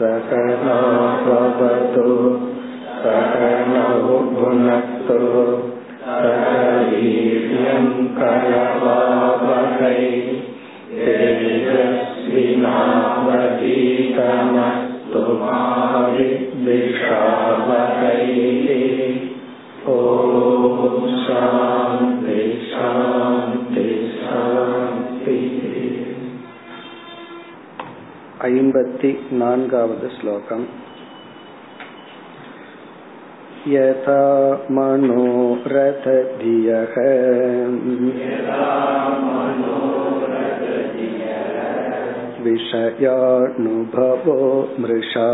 सकनावतु सकनौ भुनक्तु सकवीर्यम् करवावहै तेजस्विनावधीतमस्तु मा विद्विषावहै ॐ शान्ति शान्ति शान्ति ऐम्बति नान्गावद् श्लोकम् यथा मनोरथधियः विषयानुभवो मृषा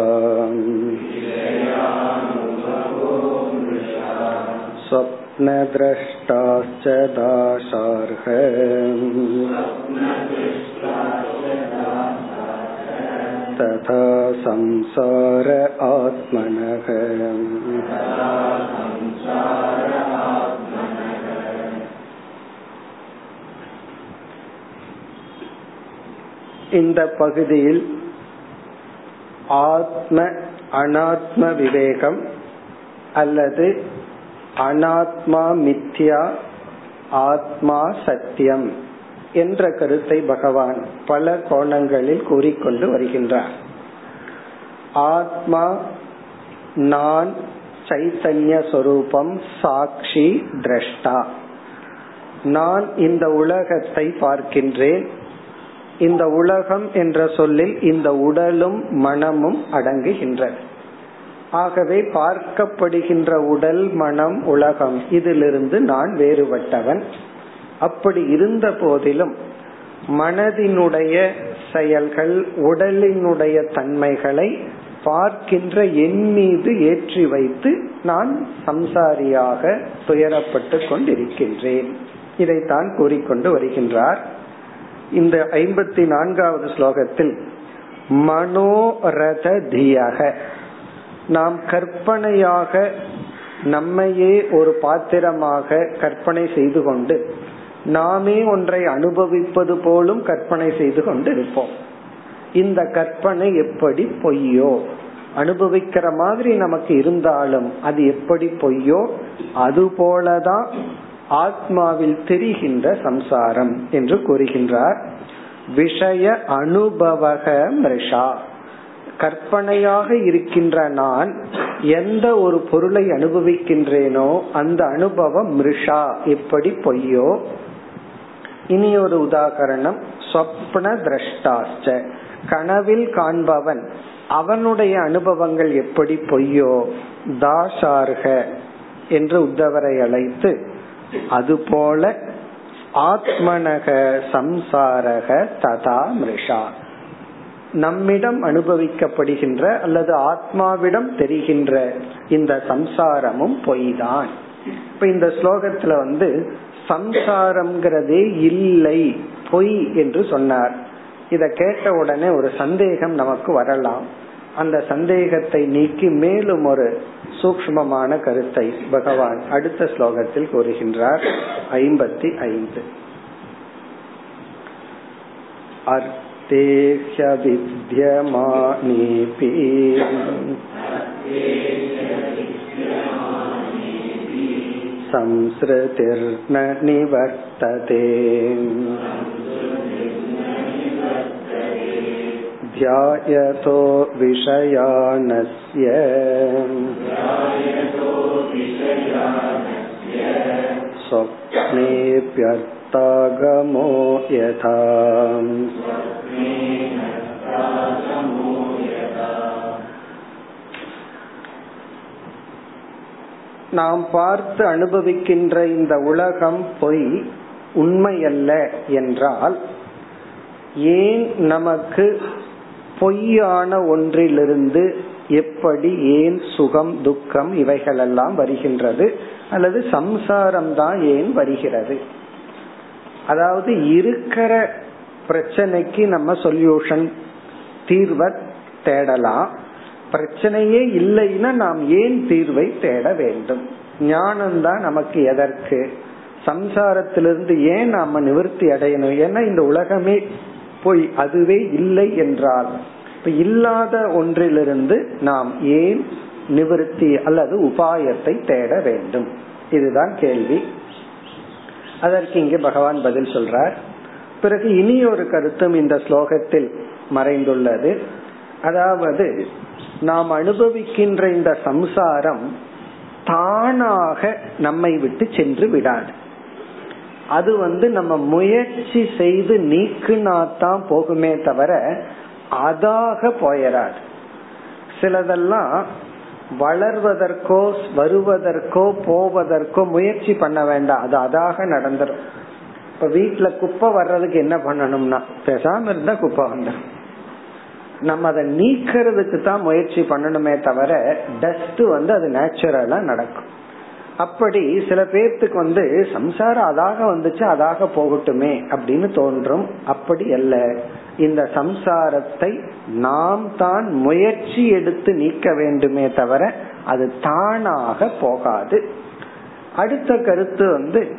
स्वप्नद्रष्टाश्च दाशार्ह तथा संसार आत्मनः இந்த பகுதியில் ஆத்ம அனாத்ம விவேகம் அல்லது அனாத்மா மித்யா ஆத்மா சத்தியம் என்ற கருத்தை பகவான் பல கோணங்களில் கூறிக்கொண்டு வருகின்றார். ஆத்மா நான் சைத்தன்ய சொரூபம் சாட்சி திரஷ்டா. நான் இந்த உலகத்தை பார்க்கின்றேன். இந்த உலகம் என்ற சொல்லில் இந்த உடலும் மனமும் அடங்குகின்றன. ஆகவே பார்க்கப்படுகின்ற உடல் மனம் உலகம் இதிலிருந்து நான் வேறுபட்டவன். அப்படி இருந்த போதிலும் மனதினுடைய செயல்கள் உடலினுடைய தன்மைகளை பார்க்கின்ற என் மீது ஏற்றி வைத்து நான் சம்சாரியாக துயரப்பட்டு கொண்டிருக்கின்றேன். இதைத்தான் கூறிக்கொண்டு வருகின்றார். இந்த ஐம்பத்தி நான்காவது ஸ்லோகத்தில் மனோரத தியக நாம் கற்பனையாக நம்மையே ஒரு பாத்திரமாக கற்பனை செய்து கொண்டு நாமே ஒன்றை அனுபவிப்பது போலும் கற்பனை செய்து கொண்டு இருப்போம் இந்த கற்பனை எப்படி பொய்யோ? அனுபவிக்கிற மாதிரி நமக்கு இருந்தாலும் அது எப்படி பொய்யோ? அது போலதான் ஆத்மாவில் தெரிகின்ற சம்சாரம் என்று கூறுகின்றார். விஷய அனுபவக மிருஷா. கற்பனையாக இருக்கின்ற நான் எந்த ஒரு பொருளை அனுபவிக்கின்றேனோ அந்த அனுபவம் மிருஷா. எப்படி பொய்யோ? இனி ஒரு உதாகரணம் சொப்ன திரஷ்டாச்ச கனவில் காண்பவன் அவனுடைய அனுபவங்கள் எப்படி பொய்யோ தாசார்க என்று உத்தவரை அழைத்து அதுபோல ஆத்மனக சம்சாரக ததா மிருஷா. நம்மிடம் அனுபவிக்கப்படுகின்ற அல்லது ஆத்மாவிடம் தெரிகின்ற இந்த சம்சாரமும் பொய்தான். இப்ப இந்த ஸ்லோகத்துல வந்து சம்சாரம்ங்கிறதே இல்லை பொய் என்று சொன்னார். இத கேட்ட உடனே ஒரு சந்தேகம் நமக்கு வரலாம். அந்த சந்தேகத்தை நீக்கி மேலும் ஒரு சூக்மமான கருத்தை பகவான் அடுத்த ஸ்லோகத்தில் கூறுகின்றார். ஐம்பத்தி ஐந்து. அர்த்தேஹ்யவித்யமானேபி. संसृतिर्न निवर्तते ध्यायतो विषयानस्य। स्वप्नेऽप्यर्थागमो यथा। நாம் பார்த்து அனுபவிக்கின்ற இந்த உலகம் பொய் உண்மையல்ல என்றால் ஏன் நமக்கு பொய்யான ஒன்றிலிருந்து எப்படி ஏன் சுகம் துக்கம் இவைகளெல்லாம் வருகின்றது? அல்லது சம்சாரம் தான் ஏன் வருகிறது? அதாவது இருக்கிற பிரச்சனைக்கு நம்ம சொல்யூஷன் தீர்வை தேடலாம். பிரச்சனையே இல்லைன்னா நாம் ஏன் தீர்வை தேட வேண்டும்? ஞானம்தான் நமக்கு எதற்கு? சம்சாரத்திலிருந்து ஏன் நாம நிவர்த்தி அடையணும்? ஏன்னா இந்த உலகமே போய் அதுவே இல்லை என்றால் இப்ப இல்லாத ஒன்றிலிருந்து நாம் ஏன் நிவிருத்தி அல்லது உபாயத்தை தேட வேண்டும்? இதுதான் கேள்வி. அதற்கு இங்கே பகவான் பதில் சொல்றார். பிறகு இனி ஒரு கருத்தும் இந்த ஸ்லோகத்தில் மறைந்துள்ளது. அதாவது நாம் அனுபவிக்கின்ற இந்த சம்சாரம் தானாக நம்மை விட்டு சென்று விடாது. அது வந்து நம்ம முயற்சி செய்து நீக்குனாத்தான் போகுமே தவிர அதாக போயிடாது சிலதெல்லாம் வளர்வதற்கோ வருவதற்கோ போவதற்கோ முயற்சி பண்ண வேண்டாம். அது அதாக நடந்துடும் இப்ப வீட்டுல குப்பை வர்றதுக்கு என்ன பண்ணணும்னா பேசாம இருந்தா குப்பை வந்துடும் நம்ம அதை நீக்கிறதுக்கு தான் முயற்சி பண்ணணுமே தவிர டஸ்ட் வந்து அது நேச்சுரலா நடக்கும். அப்படி சில பேர்த்துக்கு வந்து சம்சாரம் அதாக வந்துச்சு அதாக போகட்டுமே அப்படின்னு தோன்றும். அப்படி அல்ல. இந்த சம்சாரத்தை நாம் தான் முயற்சி எடுத்து நீக்க வேண்டுமே தவிர அது தானாக போகாது. அடுத்த கருத்து வந்து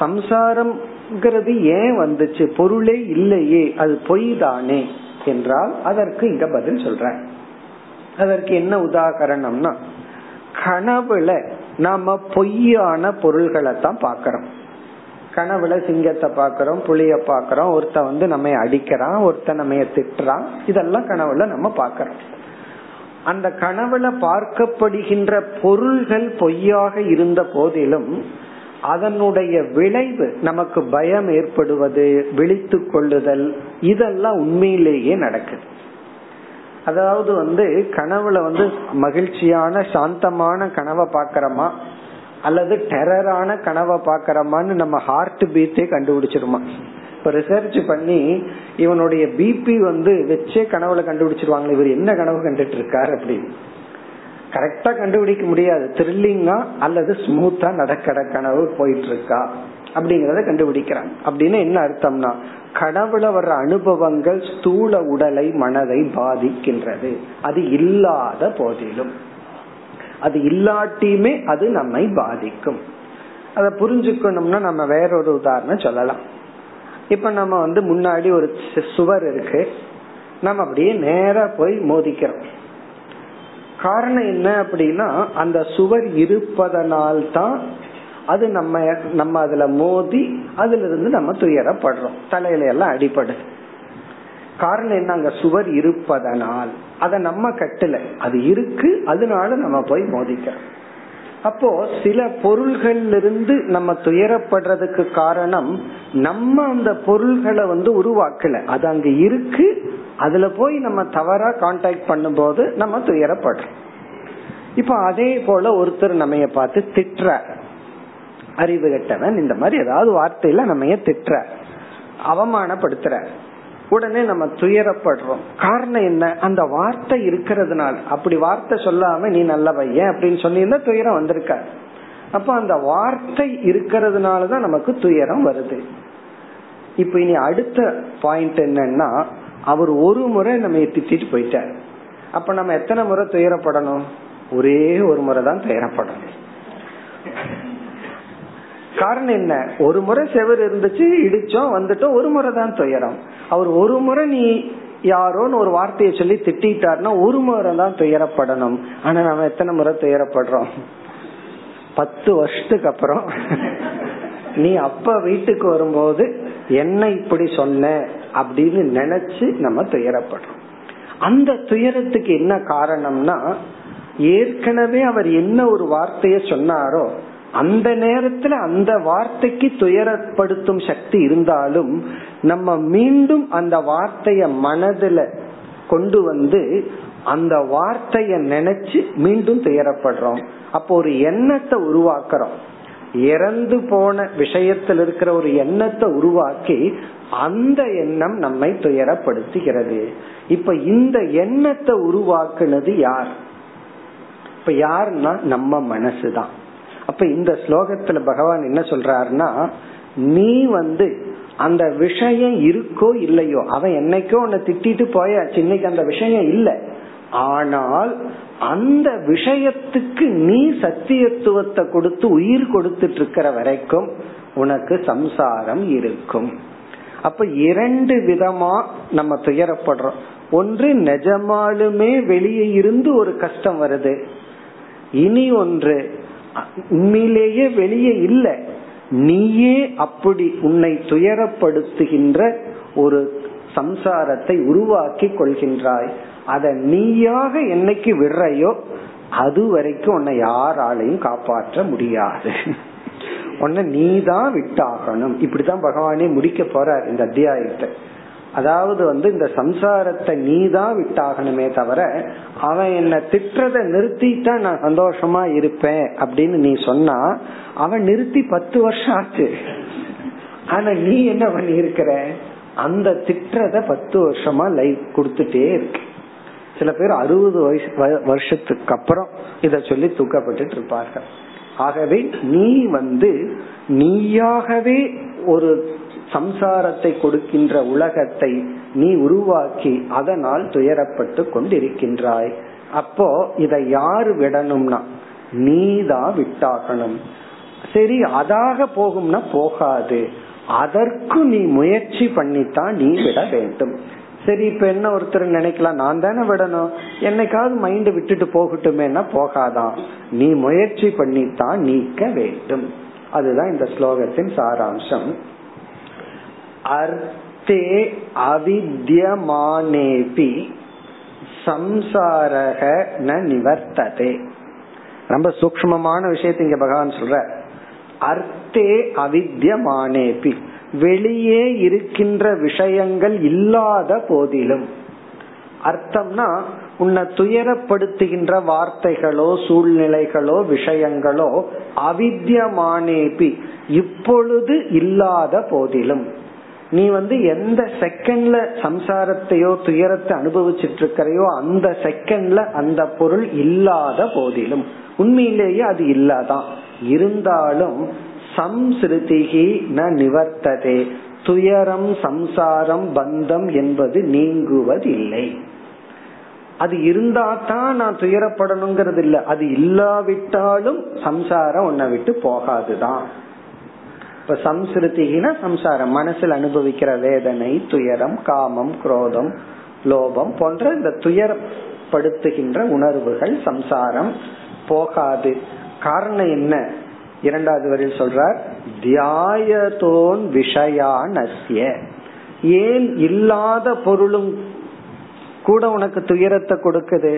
சம்சாரம்ங்கிறது ஏன் வந்துச்சு? பொருளே இல்லையே அது பொய் தானே என்றால் அதற்கு இங்க பதில் சொல்ற அதற்கு என்ன உதாகரணம்னா கனவுல நாம பொய்யான பொருள்களை தான் பாக்கிறோம் கனவுல சிங்கத்தை பாக்கிறோம் புளிய பாக்கிறோம் ஒருத்த வந்து நம்ம அடிக்கிறான் ஒருத்த நம்ம திட்டுறான் இதெல்லாம் கனவுல நம்ம பாக்கிறோம் அந்த கனவுல பார்க்கப்படுகின்ற பொருள்கள் பொய்யாக இருந்த போதிலும் அதனுடைய விளைவு நமக்கு பயம் ஏற்படுவது விழித்து கொள்ளுதல் இதெல்லாம் உண்மையிலேயே நடக்குது. அதாவது வந்து கனவுல வந்து மகிழ்ச்சியான சாந்தமான கனவை பாக்கிறோமா அல்லது டெரரான கனவை பாக்கிறோமான்னு நம்ம ஹார்ட் பீட்டே கண்டுபிடிச்சிருமா? இப்ப ரிசர்ச் பண்ணி இவனுடைய பிபி வந்து வச்சே கனவுல கண்டுபிடிச்சிருவாங்க இவர் என்ன கனவு கண்டுட்டு இருக்காரு அப்படின்னு. கரெக்டா கண்டுபிடிக்க முடியாது. த்ரில்லிங்கா அல்லது ஸ்மூத்தா நடக்கிற கனவு போயிட்டு இருக்கா அப்படிங்கறத கண்டுபிடிக்கிறாங்க அப்படின்னு என்ன அர்த்தம்னா கனவுல வர்ற அனுபவங்கள் ஸ்தூல உடலை மனதை பாதிக்கின்றது. அது இல்லாத போதிலும். அது இல்லாட்டியுமே அது நம்மை பாதிக்கும். அதை புரிஞ்சுக்கணும்னா நம்ம வேறொரு உதாரணம் சொல்லலாம். இப்ப நம்ம வந்து முன்னாடி ஒரு சுவர் இருக்கு. நம்ம அப்படியே நேர போய் மோதிக்கிறோம். காரணம் என்ன அப்படின்னா அந்த சுவர் இருப்பதனால் தான் அது நம்ம நம்ம அதுல மோதி அதுல இருந்து நம்ம துயரப்படுறோம். தலையில எல்லாம் அடிபடுது. காரணம் என்ன? அங்க சுவர் இருப்பதனால். அத நம்ம கட்டல. அது இருக்கு அதனால நம்ம போய் மோதிக்கிறோம். அப்போ சில பொருள்கள் இருந்து நம்ம துயரப்படுறதுக்கு காரணம் நம்ம அந்த பொருள்களை வந்து உருவாக்கல. அது அங்க இருக்கு. அதுல போய் நம்ம தவறா கான்டாக்ட் பண்ணும்போது நம்ம துயரப்படுறோம். இப்ப அதே போல ஒருத்தர் நம்ம பார்த்து திட்டுற. அறிவு கட்டவன் இந்த மாதிரி ஏதாவது வார்த்தையில நம்ம திட்டுற. அவமானப்படுத்துற. உடனே நம்ம துயரப்படுறோம். காரணம் என்ன? அந்த வார்த்தை இருக்கிறதுனால. அப்படி வார்த்தை சொல்லாம நீ நல்ல பையன் அப்படின்னு சொல்லியிருந்தா துயரம் வந்திருக்க அப்ப அந்த வார்த்தை இருக்கிறதுனாலதான் நமக்கு துயரம் வருது. இப்ப இனி அடுத்த பாயிண்ட் என்னன்னா அவர் ஒரு முறை நம்ம திட்டிட்டு போயிட்டார். அப்ப நம்ம எத்தனை முறை துயரப்படணும்? ஒரே ஒரு முறை தான் துயரப்படணும். காரணம் என்ன? ஒரு முறை செவர் இருந்துச்சு இடிச்சோம் வந்துட்டோம் ஒரு முறை தான் துயரம். அவர் ஒரு முறை நீ யாரோன்னு ஒரு வார்த்தையை சொல்லி திட்டாருன்னா ஒரு முறை தான் துயரப்படணும். ஆனா நம்ம எத்தனை முறை துயரப்படுறோம்? பத்து வருஷத்துக்கு அப்புறம். நீ அப்ப வீட்டுக்கு வரும்போது என்ன இப்படி சொன்ன? அப்படின்னு நினைச்சு நம்ம துயரப்படுறோம். அந்த துயரத்துக்கு என்ன காரணம்னா ஏற்கனவே அவர் என்ன ஒரு வார்த்தைய சொன்னாரோ அந்த நேரத்துல அந்த வார்த்தைக்கு துயரப்படுத்தும் சக்தி இருந்தாலும் நம்ம மீண்டும் அந்த வார்த்தைய மனதுல கொண்டு வந்து அந்த வார்த்தைய நினைச்சு மீண்டும் துயரப்படுறோம். அப்போ ஒரு எண்ணத்தை உருவாக்குறோம். இறந்து போன விஷயத்தில் இருக்கிற ஒரு எண்ணத்தை உருவாக்கி அந்த எண்ணம் நம்மை துயரப்படுத்துகிறது. இப்ப இந்த எண்ணத்தை உருவாக்குனது யார்? இப்ப யாருன்னா நம்ம மனசுதான். அப்ப இந்த ஸ்லோகத்துல பகவான் என்ன சொல்றாருன்னா நீ வந்து அந்த விஷயம் இருக்கோ இல்லையோ அவன் என்னைக்கோ உன்னை திட்டிட்டு போயாச்சு இன்னைக்கு அந்த விஷயம் இல்லை. ஆனால் அந்த விஷயத்துக்கு நீ சத்தியத்துவத்தை கொடுத்து உயிர் கொடுத்துட்டு இருக்கிற வரைக்கும் உனக்கு சம்சாரம் இருக்கும். அப்ப இரண்டு விதமா நம்ம துயரப்படுறோம். ஒன்று நிஜமாலுமே வெளியே இருந்து ஒரு கஷ்டம் வருது. இனி ஒன்று உண்மையிலேயே வெளியே இல்லை. நீயே அப்படி உன்னை துயரப்படுத்துகின்ற ஒரு சம்சாரத்தை உருவாக்கி கொள்கின்றாய். அதை நீயாக என்னைக்கு விடுறையோ அது வரைக்கும் உன்னை யாராலையும் காப்பாற்ற முடியாது. உன்னை நீ தான் விட்டாகணும். இப்படிதான் பகவானே முடிக்க போறார் இந்த அத்தியாயத்தை. அதாவது வந்து இந்த சம்சாரத்தை நீ தான் விட்டாகணுமே தவிர அவன் என்ன திட்டுறத நிறுத்திட்டா நான் சந்தோஷமா இருப்பேன் அப்படின்னு நீ சொன்னா அவன் நிறுத்தி பத்து வருஷம் ஆச்சு. ஆனா நீ என்ன பண்ணி இருக்கிற அந்த திட்டுறத பத்து வருஷமா லைஃப் கொடுத்துட்டே இருக்கு. சில பேர் அறுபது வயசு வருஷத்துக்கு அப்புறம் இத சொல்லி தூக்கப்பட்டு இருப்பார்கள். ஆகவே நீ வந்து நீயாகவே ஒரு சம்சாரத்தை கொடுக்கின்ற உலகத்தை நீ உருவாக்கி அதனால் துயரப்பட்டு கொண்டிருக்கின்றாய். அப்போ இதை யாரு விடணும்னா நீ தான் விட்டாகணும். சரி அதாக போகும்னா போகாது. அதற்கு நீ முயற்சி பண்ணித்தான் நீ விட வேண்டும். சரி இப்ப என்ன ஒருத்தர் நினைக்கலாம் நான் தானே விடணும்? என்னைக்காவது மைண்ட் விட்டுட்டு போகட்டுமேனா போகாதான் நீ முயற்சி பண்ணித்தான் நீக்க வேண்டும். அதுதான் இந்த ஸ்லோகத்தின் சாராம்சம். அர்த்தே அவித்யமானேபி சம்சாரக ந நிவர்த்ததே. ரொம்ப சூக்மமான விஷயத்தை இங்க பகவான் சொல்ற. அர்த்தே அவித்யமானேபி. வெளியே இருக்கின்ற விஷயங்கள் இல்லாத போதிலும். அர்த்தம்னா உன்னை துயரப்படுத்துகின்ற வார்த்தைகளோ சூழ்நிலைகளோ விஷயங்களோ அவித்யமானேபி இப்பொழுது இல்லாத போதிலும். நீ வந்து எந்த செகண்ட்ல சம்சாரத்தையோ துயரத்தை அனுபவிச்சிட்டு இருக்கிறையோ அந்த செகண்ட்ல அந்த பொருள் இல்லாத போதிலும். உண்மையிலேயே அது இல்லாதான். இருந்தாலும் சம்சிருதிகி ந நிவர்த்ததே. துயரம் சம்சாரம் பந்தம் என்பது நீங்குவதில்லை. அது இருந்தா தான் நான் துயரப்படணுங்கிறது இல்ல அது இல்லாவிட்டாலும் சம்சாரம் உன்னை விட்டு போகாதுதான். இப்ப சம்ஸ்ருதிகின சம்சாரம் மனசில் அனுபவிக்கிற வேதனை துயரம் காமம் குரோதம் லோபம் போன்ற இந்த துயரப்படுத்துகின்ற உணர்வுகள் சம்சாரம் போகாது. காரணம் என்ன? இரண்டாவது வரையில் சொல்றார் தியாயதோன் விஷயானஸ்ய. ஏன் இல்லாத பொருளும் கூட உனக்கு துயரத்தை கொடுக்குது.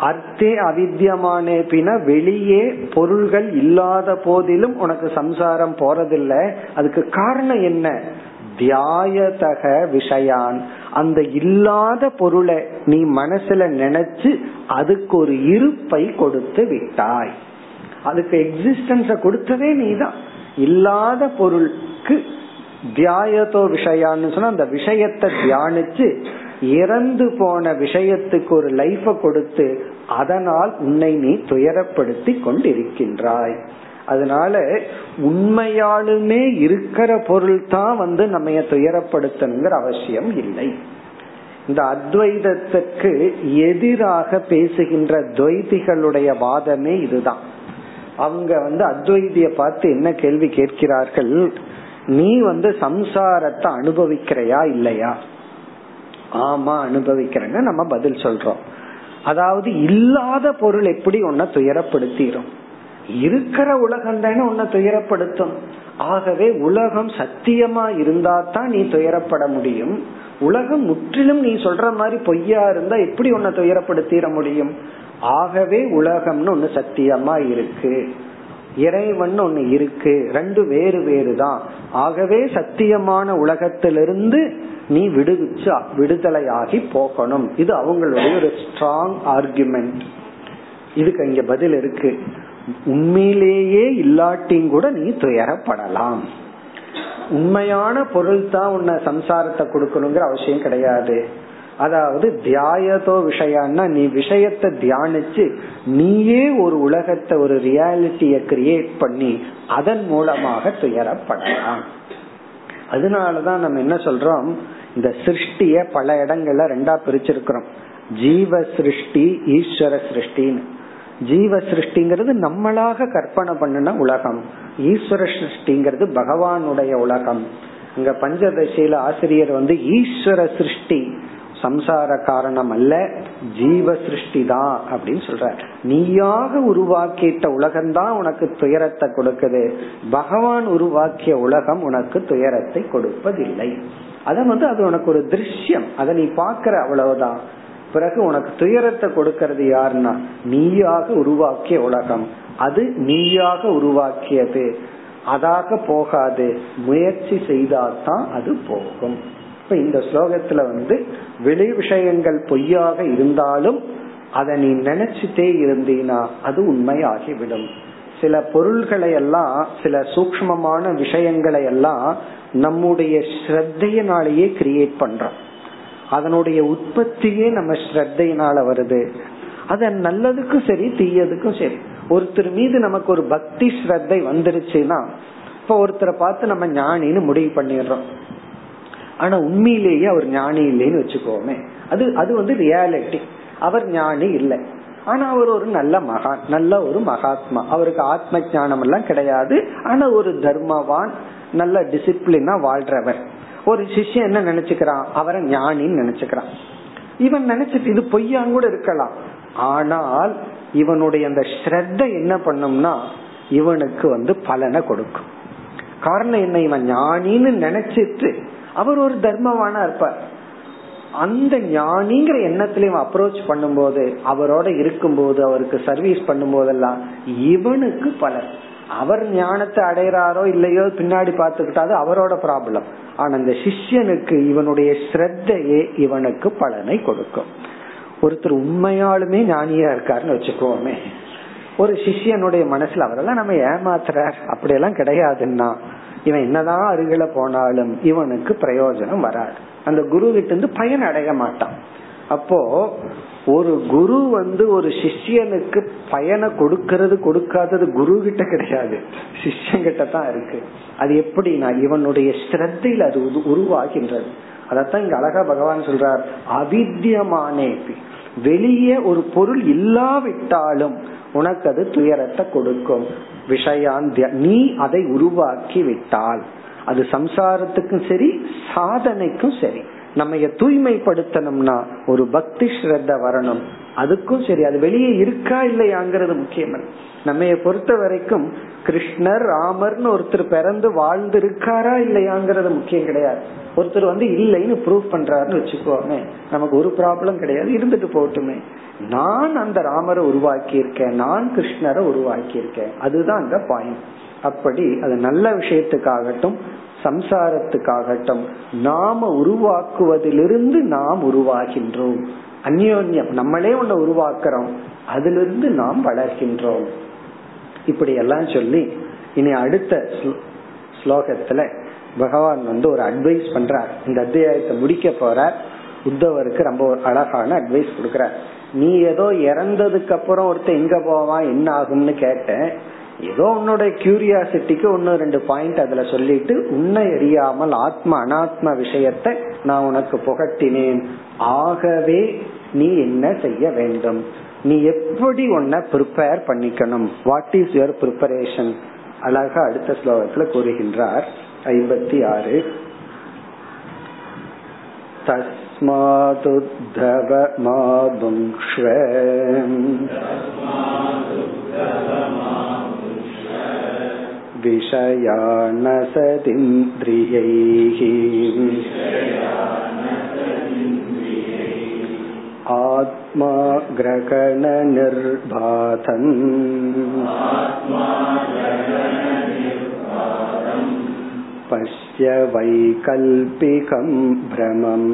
அர்த்தே அவித்தியமானே பின வெளியே பொருள்கள் இல்லாத போதிலும் உனக்கு சம்சாரம் போறதில்லை. அதுக்கு காரணம் என்ன? தியாயதக விஷயான். அந்த இல்லாத பொருளை நீ மனசுல நினைச்சு அதுக்கு ஒரு இருப்பை கொடுத்து விட்டாய். அதுக்கு எக்ஸிஸ்டன்ஸ கொடுத்ததே நீதான். இல்லாத பொருளுக்கு தியாயதோ விஷயான்னு சொன்னா அந்த விஷயத்தை தியானிச்சு இறந்து போன விஷயத்துக்கு ஒரு லைஃப கொடுத்து அதனால் உன்னை நீ துயரப்படுத்தி கொண்டிருக்கின்றாய். அதனால உண்மையாலுமே இருக்கிற பொருள் தான் வந்து நம்ம துயரப்படுத்தணுங்கிற அவசியம் இல்லை. இந்த அத்வைதத்துக்கு எதிராக பேசுகின்ற துவைதிகளுடைய வாதமே இதுதான். அவங்க வந்து அத்வைதிய பார்த்து என்ன கேள்வி கேட்கிறார்கள்? நீ வந்து சம்சாரத்தை அனுபவிக்கிறையா இல்லையா? ஆமா அனுபவிக்கிறேன்னு நம்ம பதில் சொல்றோம். அதாவது இல்லாத பொருள் எப்படி உன்னை துயரப்படுத்திடும் இருக்கிற உலகம் தானே உன்னை துயரப்படுத்தும். ஆகவே உலகம் சத்தியமா இருந்தா தான் நீ துயரப்பட முடியும். உலகம் முற்றிலும் நீ சொல்ற மாதிரி பொய்யா இருந்தா எப்படி உன்னை துயரப்படுத்திட முடியும்? ஆகவே உலகம்னு ஒண்ணு சத்தியமா இருக்கு. இறைவன் ஒண்ணு இருக்கு. ரெண்டு வேறு வேறு தான். ஆகவே சத்தியமான உலகத்திலிருந்து நீ விடுவிச்சு விடுதலையாகி போகணும். இது அவங்களுடைய ஒரு ஸ்ட்ராங் ஆர்குமெண்ட் இதுக்கு இங்க பதில் இருக்கு. உண்மையிலேயே இல்லாட்டியும் கூட நீ துயரப்படலாம். உண்மையான பொருள் தான் உன்னை சம்சாரத்தை கொடுக்கணுங்கிற அவசியம் கிடையாது. அதாவது தியாயதோ விஷயம்னா நீ விஷயத்தை தியானிச்சு நீயே ஒரு உலகத்தை ஒரு ரியாலிட்டிய கிரியேட் பண்ணி அதன் மூலமாக துயரப்படலாம். அதனாலதான் நம்ம என்ன சொல்றோம்? இந்த சிருஷ்டிய பல இடங்கள்ல ரெண்டா பிரிச்சிருக்கிறோம். ஜீவ சிருஷ்டி ஈஸ்வர சிருஷ்டின்னு. ஜீவ சிருஷ்டிங்கிறது நம்மளாக கற்பனை பண்ணின உலகம். ஈஸ்வர சிருஷ்டிங்கிறது பகவானுடைய உலகம். இங்க பஞ்சதசியில ஆசிரியர் வந்து ஈஸ்வர சிருஷ்டி. சம்சார காரணம் அல்ல ஜீவ சிருஷ்டி தான் அப்படின்னு சொல்ற நீயாக உருவாக்கிட்ட உலகம்தான் உனக்கு துயரத்தை கொடுக்குது. பகவான் உருவாக்கிய உலகம் உனக்கு துயரத்தை கொடுப்பதில்லை. அத வந்து அது உனக்கு ஒரு திருஷ்யம். அதை நீ பாக்குற அவ்வளவுதான். பிறகு உனக்கு துயரத்தை கொடுக்கறது யாருன்னா நீயாக உருவாக்கிய உலகம். அது நீயாக உருவாக்கியது. அதாக போகாது. முயற்சி செய்தால்தான் அது போகும். இப்ப இந்த ஸ்லோகத்துல வந்து வெளி விஷயங்கள் பொய்யாக இருந்தாலும் அதை நீ நினைச்சிட்டே இருந்தீனா அது உண்மையாகிவிடும். சில பொருள்களை எல்லாம் சில சூக்மமான விஷயங்களை எல்லாம் நம்முடைய ஸ்ரத்தையினாலேயே கிரியேட் பண்றோம். அதனுடைய உற்பத்தியே நம்ம ஸ்ரத்தையினால வருது. அது நல்லதுக்கும் சரி தீயதுக்கும் சரி. ஒருத்தர் மீது நமக்கு ஒரு பக்தி ஸ்ரத்தை வந்துருச்சுன்னா இப்ப ஒருத்தரை பார்த்து நம்ம ஞானின்னு முடிவு பண்ணிடுறோம். ஆனா உண்மையிலேயே அவர் ஞானி இல்லைன்னு வச்சுக்கோமே. அது அது வந்து ரியாலிட்டி அவர் ஞானி இல்லை. ஆனா அவர் ஒரு நல்ல மகான் நல்ல ஒரு மகாத்மா. அவருக்கு ஆத்ம ஞானம் எல்லாம் கிடையாது. ஆனா ஒரு தர்மவான் நல்ல டிசிப்ளினா வாழ்றவர். ஒரு சிஷ்யன் என்ன நினைச்சுக்கிறான்? அவரை ஞானின்னு நினைச்சுக்கிறான். இவன் நினைச்சிட்டு இது பொய்யான் கூட இருக்கலாம். ஆனால் இவனுடைய அந்த ஸ்ரத்த என்ன பண்ணும்னா இவனுக்கு வந்து பலனை கொடுக்கும். காரணம் என்ன? இவன் ஞானின்னு நினைச்சிட்டு அவர் ஒரு தர்மவானா இருப்பார். அந்த ஞானிங்கிற எண்ணத்திலையும் அப்ரோச் பண்ணும்போது அவரோட இருக்கும்போது அவருக்கு சர்வீஸ் பண்ணும் போதெல்லாம் இவனுக்கு பலன். அவர் ஞானத்தை அடைகிறாரோ இல்லையோ பின்னாடி பார்த்துக்கிட்டாது அவரோட ப்ராப்ளம் ஆனா இந்த சிஷ்யனுக்கு இவனுடைய ஸ்ரத்தையே இவனுக்கு பலனை கொடுக்கும். ஒருத்தர் உண்மையாலுமே ஞானியா இருக்காருன்னு வச்சுக்கோமே. ஒரு சிஷியனுடைய மனசுல அவரெல்லாம் நம்ம ஏமாத்துறார் அப்படியெல்லாம் கிடையாதுன்னா இவன் என்னதான் அருகில போனாலும் இவனுக்கு பிரயோஜனம் வராது. அந்த குரு கிட்ட இருந்து பயன் அடைய மாட்டான். அப்போ ஒரு குரு வந்து ஒரு சிஷ்யனுக்கு பயனை கொடுக்கறது கொடுக்காதது குரு கிட்ட கிடையாது. சிஷ்யன் கிட்ட தான் இருக்கு. அது எப்படின்னா இவனுடைய ஸ்ரத்தையில் அது உருவாகின்றது. அதத்தான் இங்க அழகா பகவான் சொல்றார் அவித்தியமானேபி வெளியே ஒரு பொருள் இல்லாவிட்டாலும் உனக்கு அது துயரத்தை கொடுக்கும். விஷயாந்திய நீ அதை உருவாக்கி விட்டால் அது சம்சாரத்துக்கும் சரி சாதனைக்கும் சரி. நம்ம தூய்மைப்படுத்தணும்னா ஒரு பக்தி ஸ்ரத்த வரணும். அதுக்கும் சரி அது வெளியே இருக்கா இல்லையாங்கிறது முக்கியம். நம்ம பொறுத்த வரைக்கும் கிருஷ்ணர் ராமர்னு ஒருத்தர் பிறந்து வாழ்ந்து இருக்காரா இல்லையாங்கிறது முக்கியம் கிடையாது. ஒருத்தர் வந்து இல்லைன்னு ப்ரூவ் பண்றாருன்னு வச்சுக்கோமே. நமக்கு ஒரு ப்ராப்ளம் கிடையாது இருந்துட்டு போட்டுமே நான் அந்த ராமரை உருவாக்கி இருக்கேன் நான் கிருஷ்ணரை உருவாக்கி இருக்கேன் அதுதான் அந்த பாயிண்ட் அப்படி அது நல்ல விஷயத்துக்காகட்டும் சம்சாரத்துக்காகட்டும் நாம உருவாக்குவதிலிருந்து நாம் உருவாகின்றோம். அந்யோன்யம். நம்மளே ஒண்ணு உருவாக்குறோம். அதிலிருந்து நாம் வளர்கின்றோம். இப்படி எல்லாம் சொல்லி இனி அடுத்த ஸ்லோகத்துல பகவான் வந்து ஒரு அட்வைஸ் பண்றார். இந்த அத்தியாயத்தை முடிக்க போறார். உத்தவருக்கு ரொம்ப ஒரு அழகான அட்வைஸ் கொடுக்கிறார். நீ ஏதோ இறந்ததுக்கு அப்புறம் ஒருத்தர் எங்க போவான் என்ன ஆகும்னு கேட்டேன். ஏதோ உன்னோட கியூரியாசிட்டிக்கு ஒன்னு ரெண்டு பாயிண்ட் அதுல சொல்லிட்டு உன்னை அறியாமல் ஆத்ம அனாத்ம விஷயத்தை நான் உனக்கு புகட்டினேன். ஆகவே நீ என்ன செய்ய வேண்டும் நீ எப்படி உன்னை ப்ரிப்பேர் பண்ணிக்கணும் வாட் இஸ் யுவர் ப்ரிப்பரேஷன் அழகா அடுத்த ஸ்லோகத்துல கூறுகின்றார் ஐம்பத்தி ஆறு तस्मादुद्धव माबुङ्क्ष्व विषयानसदिन्द्रियैः आत्मा ग्रहणनिर्बाधम् पश्य वैकल्पिकं भ्रमम्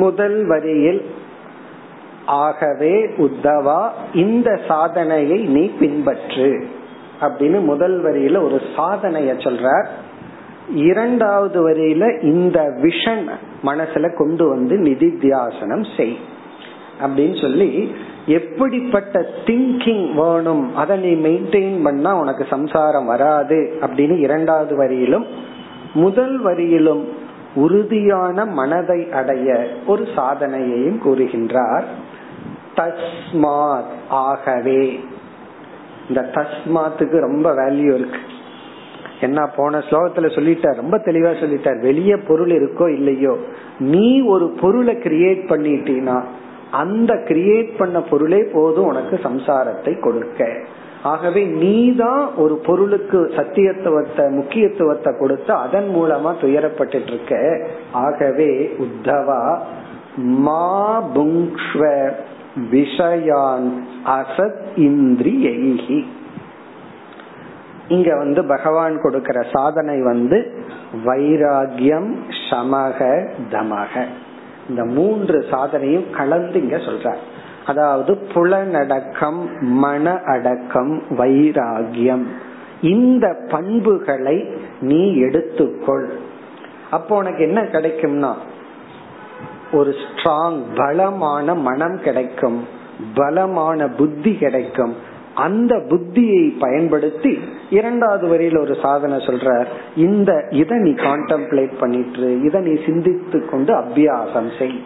முதல் வரியில் ஆகவே உத்தவா இந்த சாதனையை நீ பின்பற்று அப்படின்னு முதல் வரியில ஒரு சாதனைய சொல்றார். இரண்டாவது வரியில இந்த விஷன் மனசுல கொண்டு வந்து நிதித்தியாசனம் செய். அப்படின்னு சொல்லி எப்படிப்பட்ட திங்கிங் வேணும் அதை நீ மெயின்டைன் பண்ணா உனக்கு சம்சாரம் வராது அப்படின்னு இரண்டாவது வரியிலும் முதல் வரியிலும் உறுதியான மனதை அடைய ஒரு சாதனையையும் கூறுகின்றார். தஸ்மாத் ஆகவே இந்த தஸ்மாத்துக்கு ரொம்ப வேல்யூ இருக்கு. என்ன போன ஸ்லோகத்துல சொல்லிட்டார் ரொம்ப தெளிவா சொல்லிட்டார் வெளியே பொருள் இருக்கோ இல்லையோ நீ ஒரு பொருளை கிரியேட் பண்ணிட்டீனா அந்த கிரியேட் பண்ண பொருளே போதும் உனக்கு சம்சாரத்தை கொடுக்க. ஆகவே நீ தான் ஒரு பொருளுக்கு சத்தியத்துவத்தை முக்கியத்துவத்தை கொடுத்து அதன் மூலமா துயரப்பட்டு இருக்க ஆகவே உத்தவா மா புங்ஷ்வ விஷயான் அசத் இந்திரியைகி. இங்க வந்து பகவான் கொடுக்கிற சாதனை வந்து வைராகியம் சமக தமக. இந்த மூன்று சாதனையும் கலந்து இங்க சொல்ற அதாவது புலனடக்கம் மன அடக்கம் வைராகியம். இந்த பண்புகளை நீ எடுத்துக்கொள். அப்போ உனக்கு என்ன கிடைக்கும்னா ஒரு ஸ்ட்ராங் பலமான மனம் கிடைக்கும் பலமான புத்தி கிடைக்கும். அந்த புத்தியை பயன்படுத்தி இரண்டாவது வரியில் ஒரு சாதனை சொல்ற இந்த இதை நீ கான்டம்ப்ளேட் பண்ணிட்டு இதை நீ சிந்தித்து கொண்டு அபியாசம் செய்.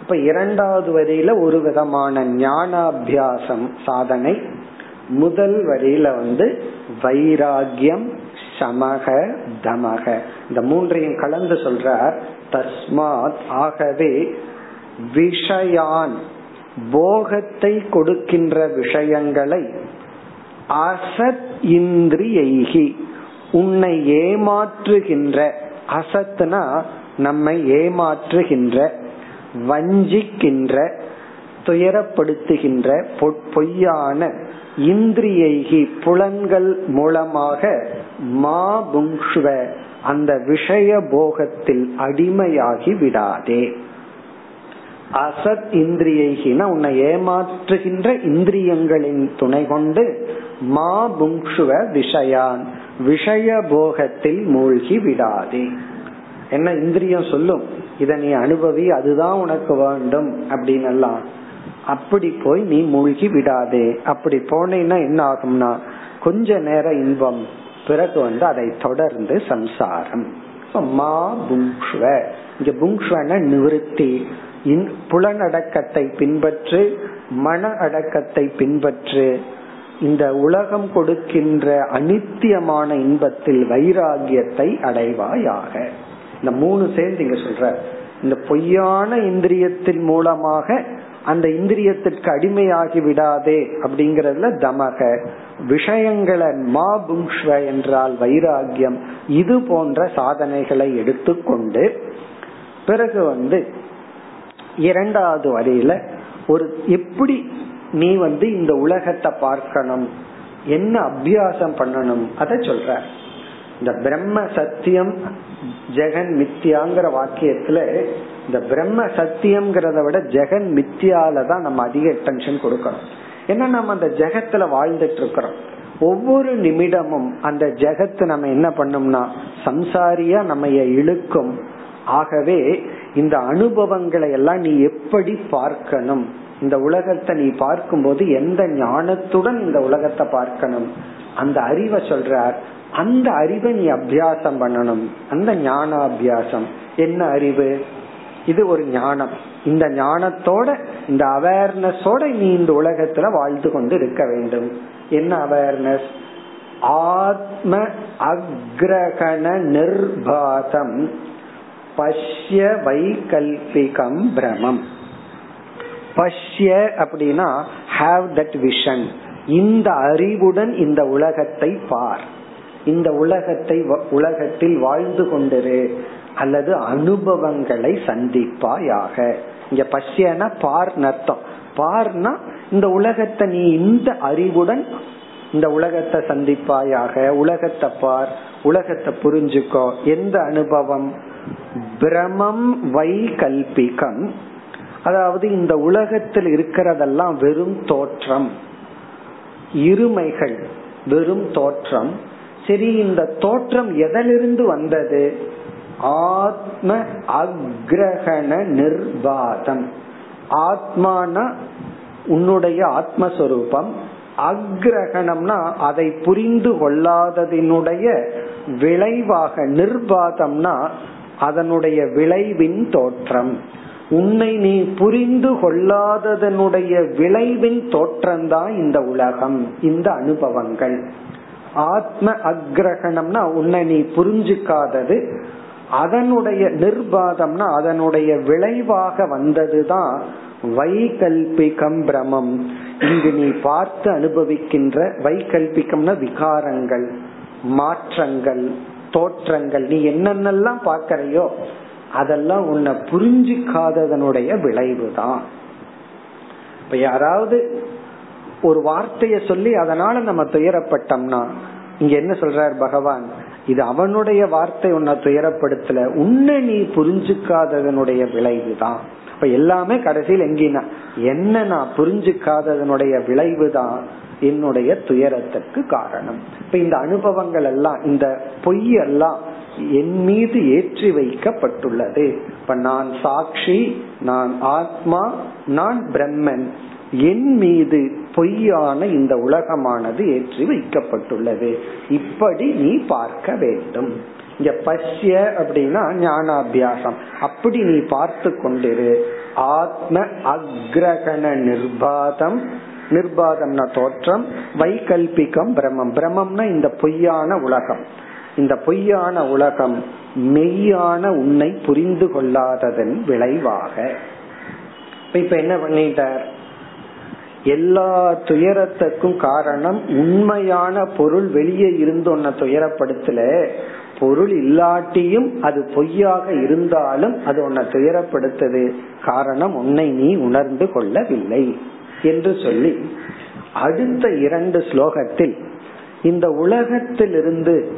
இப்ப இரண்டாவது வரியில ஒரு விதமான ஞானாபியாசம் சாதனை. முதல் வரியில வந்து வைராகியம் சமக தமக. இந்த மூன்றையும் கலந்து சொல்ற தஸ்மாத் ஆகவே விஷயான் போகத்தை கொடுக்கின்ற விஷயங்களை அசத் இந்திரியைகி உன்னை ஏமாற்றுகின்ற அசத்னா நம்மை ஏமாற்றுகின்ற வஞ்சிக்கின்ற துயரப்படுத்துகின்ற பொய்யான இந்திரியைகி புலன்கள் மூலமாக மா புங்ஷ்வ அந்த விஷய போகத்தில் அடிமையாகி விடாதே. அசத் இந்திரியைகின உன்னை ஏமாற்றுகின்ற இந்திரியங்களின் துணை கொண்டு மா புங்ஷுவ விஷயான். விஷய போகத்தில் மூழ்கி விடாதே. என்ன இந்திரியம் சொல்லும்? இத நீ அனுபவி அதுதான் உனக்கு வேண்டும் அப்படின்னு எல்லாம் அப்படி போய் நீ மூழ்கி விடாதே. அப்படி போனேன்னா என்ன ஆகும்னா கொஞ்ச நேர இன்பம் பிறகு வந்து அதை தொடர்ந்து சம்சாரம். மா புங்ஷ்வ இங்க புங்ஷ்வன நிவர்த்தி. புலனடக்கத்தை பின்பற்று மன அடக்கத்தை பின்பற்று. இந்த உலகம் கொடுக்கின்ற அனித்தியமான இன்பத்தில் வைராகியத்தை அடைவாயாக. இந்த மூணு சேர்ந்து இங்க சொல்ற. இந்த பொய்யான இந்திரியத்தின் மூலமாக அந்த இந்திரியத்திற்கு அடிமையாகி விடாதே அப்படிங்கறதுல தமக. விஷயங்களை மா புங்ஷ்வ என்றால் வைராகியம் இது போன்ற சாதனைகளை எடுத்துக்கொண்டு பிறகு வந்து இரண்டாவது வரியில ஒரு எப்படி நீ வந்து இந்த உலகத்தை பார்க்கணும் என்ன அபியாசம் பண்ணணும் அதை சொல்ற. இந்த பிரம்ம சத்தியம் ஜெகன் மித்தியாங்கிற வாக்கியத்துல இந்த பிரம்ம சத்தியம்ங்கிறத விட ஜெகன் மித்தியால தான் நம்ம அதிக அட்டென்ஷன் கொடுக்கணும். ஏன்னா நம்ம அந்த ஜெகத்துல வாழ்ந்துட்டு இருக்கிறோம் ஒவ்வொரு நிமிடமும் அந்த ஜெகத்து நம்ம என்ன பண்ணோம்னா சம்சாரியா நம்ம இழுக்கும். ஆகவே இந்த அனுபவங்களை எல்லாம் நீ எப்படி பார்க்கணும்? இந்த உலகத்தை நீ பார்க்கும்போது எந்த ஞானத்துடன் இந்த உலகத்தை பார்க்கணும்? அந்த அறிவை சொல்றார். அந்த அறிவை நீ அபியாசம் பண்ணணும். அந்த ஞான அபியாசம் என்ன அறிவு? இது ஒரு ஞானம். இந்த ஞானத்தோட இந்த அவேர்னஸோட நீ இந்த உலகத்துல வாழ்ந்து கொண்டு இருக்க வேண்டும். என்ன அவேர்னஸ் ஆத்ம அக்ரகண நிர்பாதம். பஷ்ய வைகல்பிகம் பிரமம். பஷ்ய அப்படின்னா ஹாவ் தட் விஷன் இந்த அறிவுடன் இந்த உலகத்தை பார். இந்த உலகத்தை உலகத்தில் வாழ்ந்து கொண்டிரு. அல்லது அனுபவங்களை சந்திப்பாயாக. இங்க பஷ்யனா பார் நர்த்தம் பார்னா இந்த உலகத்தை நீ இந்த அறிவுடன் இந்த உலகத்தை சந்திப்பாயாக. உலகத்தை பார் உலகத்தை புரிஞ்சுக்கோ. எந்த அனுபவம்? பிரமம் வை கல்பிகம் அதாவது இந்த உலகத்தில் இருக்கிறதெல்லாம் வெறும் தோற்றம். இருமைகள் வெறும் தோற்றம். சரி இந்த தோற்றம் எதிலிருந்து வந்தது? ஆத்ம அக்ரகண நிர்வாதம். ஆத்மானா உன்னுடைய ஆத்மஸ்வரூபம். அக்ரகணம்னா அதை புரிந்து கொள்ளாததினுடைய விளைவாக நிர்வாதம்னா அதனுடைய விளைவின் தோற்றம். உன்னை நீ புரிந்து கொள்ளாததனுடைய விளைவின் தோற்றம்தான் இந்த உலகம் இந்த அனுபவங்கள். ஆத்ம அக்ரகணம்னா உன்னை நீ புரிஞ்சுக்காதது அதனுடைய நிர்பாதம்னா அதனுடைய விளைவாக வந்ததுதான் வைகல்பிகம் பிரமம். இங்கு நீ பார்த்து அனுபவிக்கின்ற வைகல்பிகம்னா விகாரங்கள் மாற்றங்கள் தோற்றங்கள். நீ என்னென்னலாம் பார்க்கறையோ அதெல்லாம் உன்னை புரிஞ்சுக்காததனுடைய விளைவு தான் இப்ப யாராவது ஒரு வார்த்தைய சொல்லி அதனால நம்ம துயரப்பட்டோம்னா இங்க என்ன சொல்றார் பகவான்? இது அவனுடைய வார்த்தை உன்னை துயரப்படுத்தல. உன்னை நீ புரிஞ்சுக்காததனுடைய விளைவு தான் இப்ப எல்லாமே கடைசியில் எங்கினா என்ன நான் புரிஞ்சுக்காததனுடைய விளைவு தான் என்னுடைய துயரத்துக்கு காரணம். இப்ப இந்த அனுபவங்கள் எல்லாம் இந்த பொய் எல்லாம் என் மீது ஏற்றி வைக்கப்பட்டுள்ளது. இப்ப நான் சாட்சி நான் ஆத்மா நான் பிரம்மன். என் மீது பொய்யான இந்த உலகமானது ஏற்றி வைக்கப்பட்டுள்ளது. இப்படி நீ பார்க்க வேண்டும். இங்க பசிய அப்படின்னா ஞானாபியாசம். அப்படி நீ பார்த்து கொண்டிரு. ஆத்ம அக்ரகண நிர்பாதம். நிர்பாதம்னா தோற்றம். வைகல்பிகம் பிரமம். பிரமம்னா இந்த பொய்யான உலகம். இந்த பொய்யான உலகம் மெய்யான உன்னை புரிந்து கொள்ளாததன் விளைவாக. இப்ப என்ன பண்ணிட்டார்? எல்லா துயரத்துக்கும் காரணம் உண்மையான பொருள் வெளியே இருந்து உன்னை துயரப்படுத்தல. பொருள் இல்லாட்டியும் அது பொய்யாக இருந்தாலும் அது உன்னை துயரப்படுத்தது. காரணம் உன்னை நீ உணர்ந்து கொள்ளவில்லை என்று சொல்லி அடுத்த இரண்டு ஸ்லோகத்தில் இந்த உலகத்திலிருந்து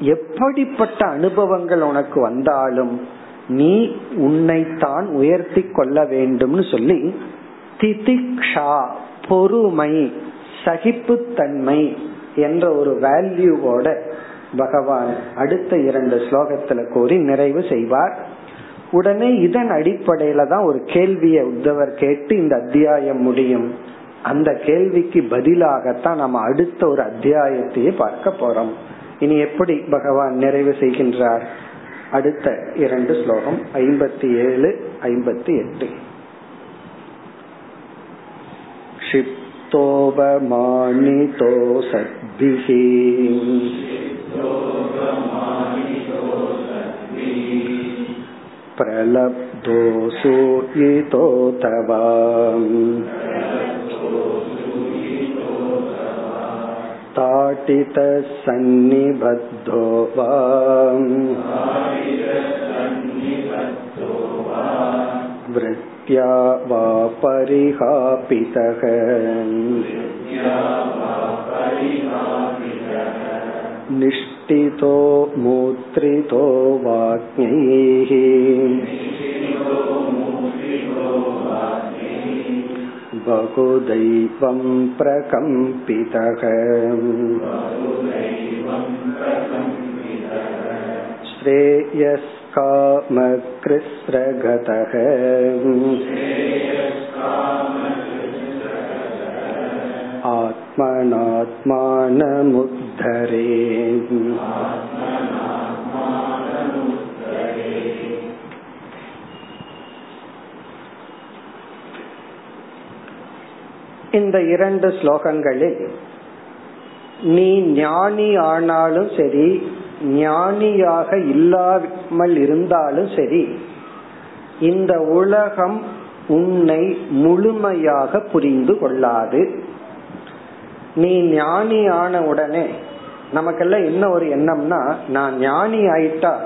எப்படிப்பட்ட அனுபவங்கள் உனக்கு வந்தாலும் நீ உன்னைத்தான் உயர்த்தி கொள்ள வேண்டும்னு சொல்லி திதிக்ஷா பொறுமை சகிப்புத்தன்மை என்ற ஒரு வேல்யூவோட பகவான் அடுத்த இரண்டு ஸ்லோகத்துல கூறி நிறைவு செய்வார். உடனே இதன் அடிப்படையில தான் ஒரு கேள்வியை உத்தவர் கேட்டு இந்த அத்தியாயம் முடியும். அந்த கேள்விக்கு பதிலாகத்தான் நம்ம அடுத்த ஒரு அத்தியாயத்தையே பார்க்க போறோம். இனி எப்படி பகவான் நிறைவு செய்கின்றார்? அடுத்த இரண்டு ஸ்லோகம் ஐம்பத்தி ஏழு ஐம்பத்தி எட்டு. क्षिप्तोपमानितो सद्भिः प्रलब्धोऽसूयितो तव ताटितः सन्निबद्धो वा वृत्त्या वा परिहापितः निष्ठितो मूत्रितो वाक्ञैः बहुदैवं प्रकम्पितः श्रेयस्कामकृस्रगतः आत्मनात्मानमुद्धरे இந்த இரண்டு ஸ்லோகங்களில் நீ ஞானி ஆனாலும் சரி ஞானியாக இல்லாமல் இருந்தாலும் சரி இந்த உலகம் உன்னை முழுமையாக புரிந்து கொள்ளாது. நீ ஞானி ஆன உடனே நமக்கெல்லாம் என்ன ஒரு எண்ணம்னா நான் ஞானி ஆயிட்டா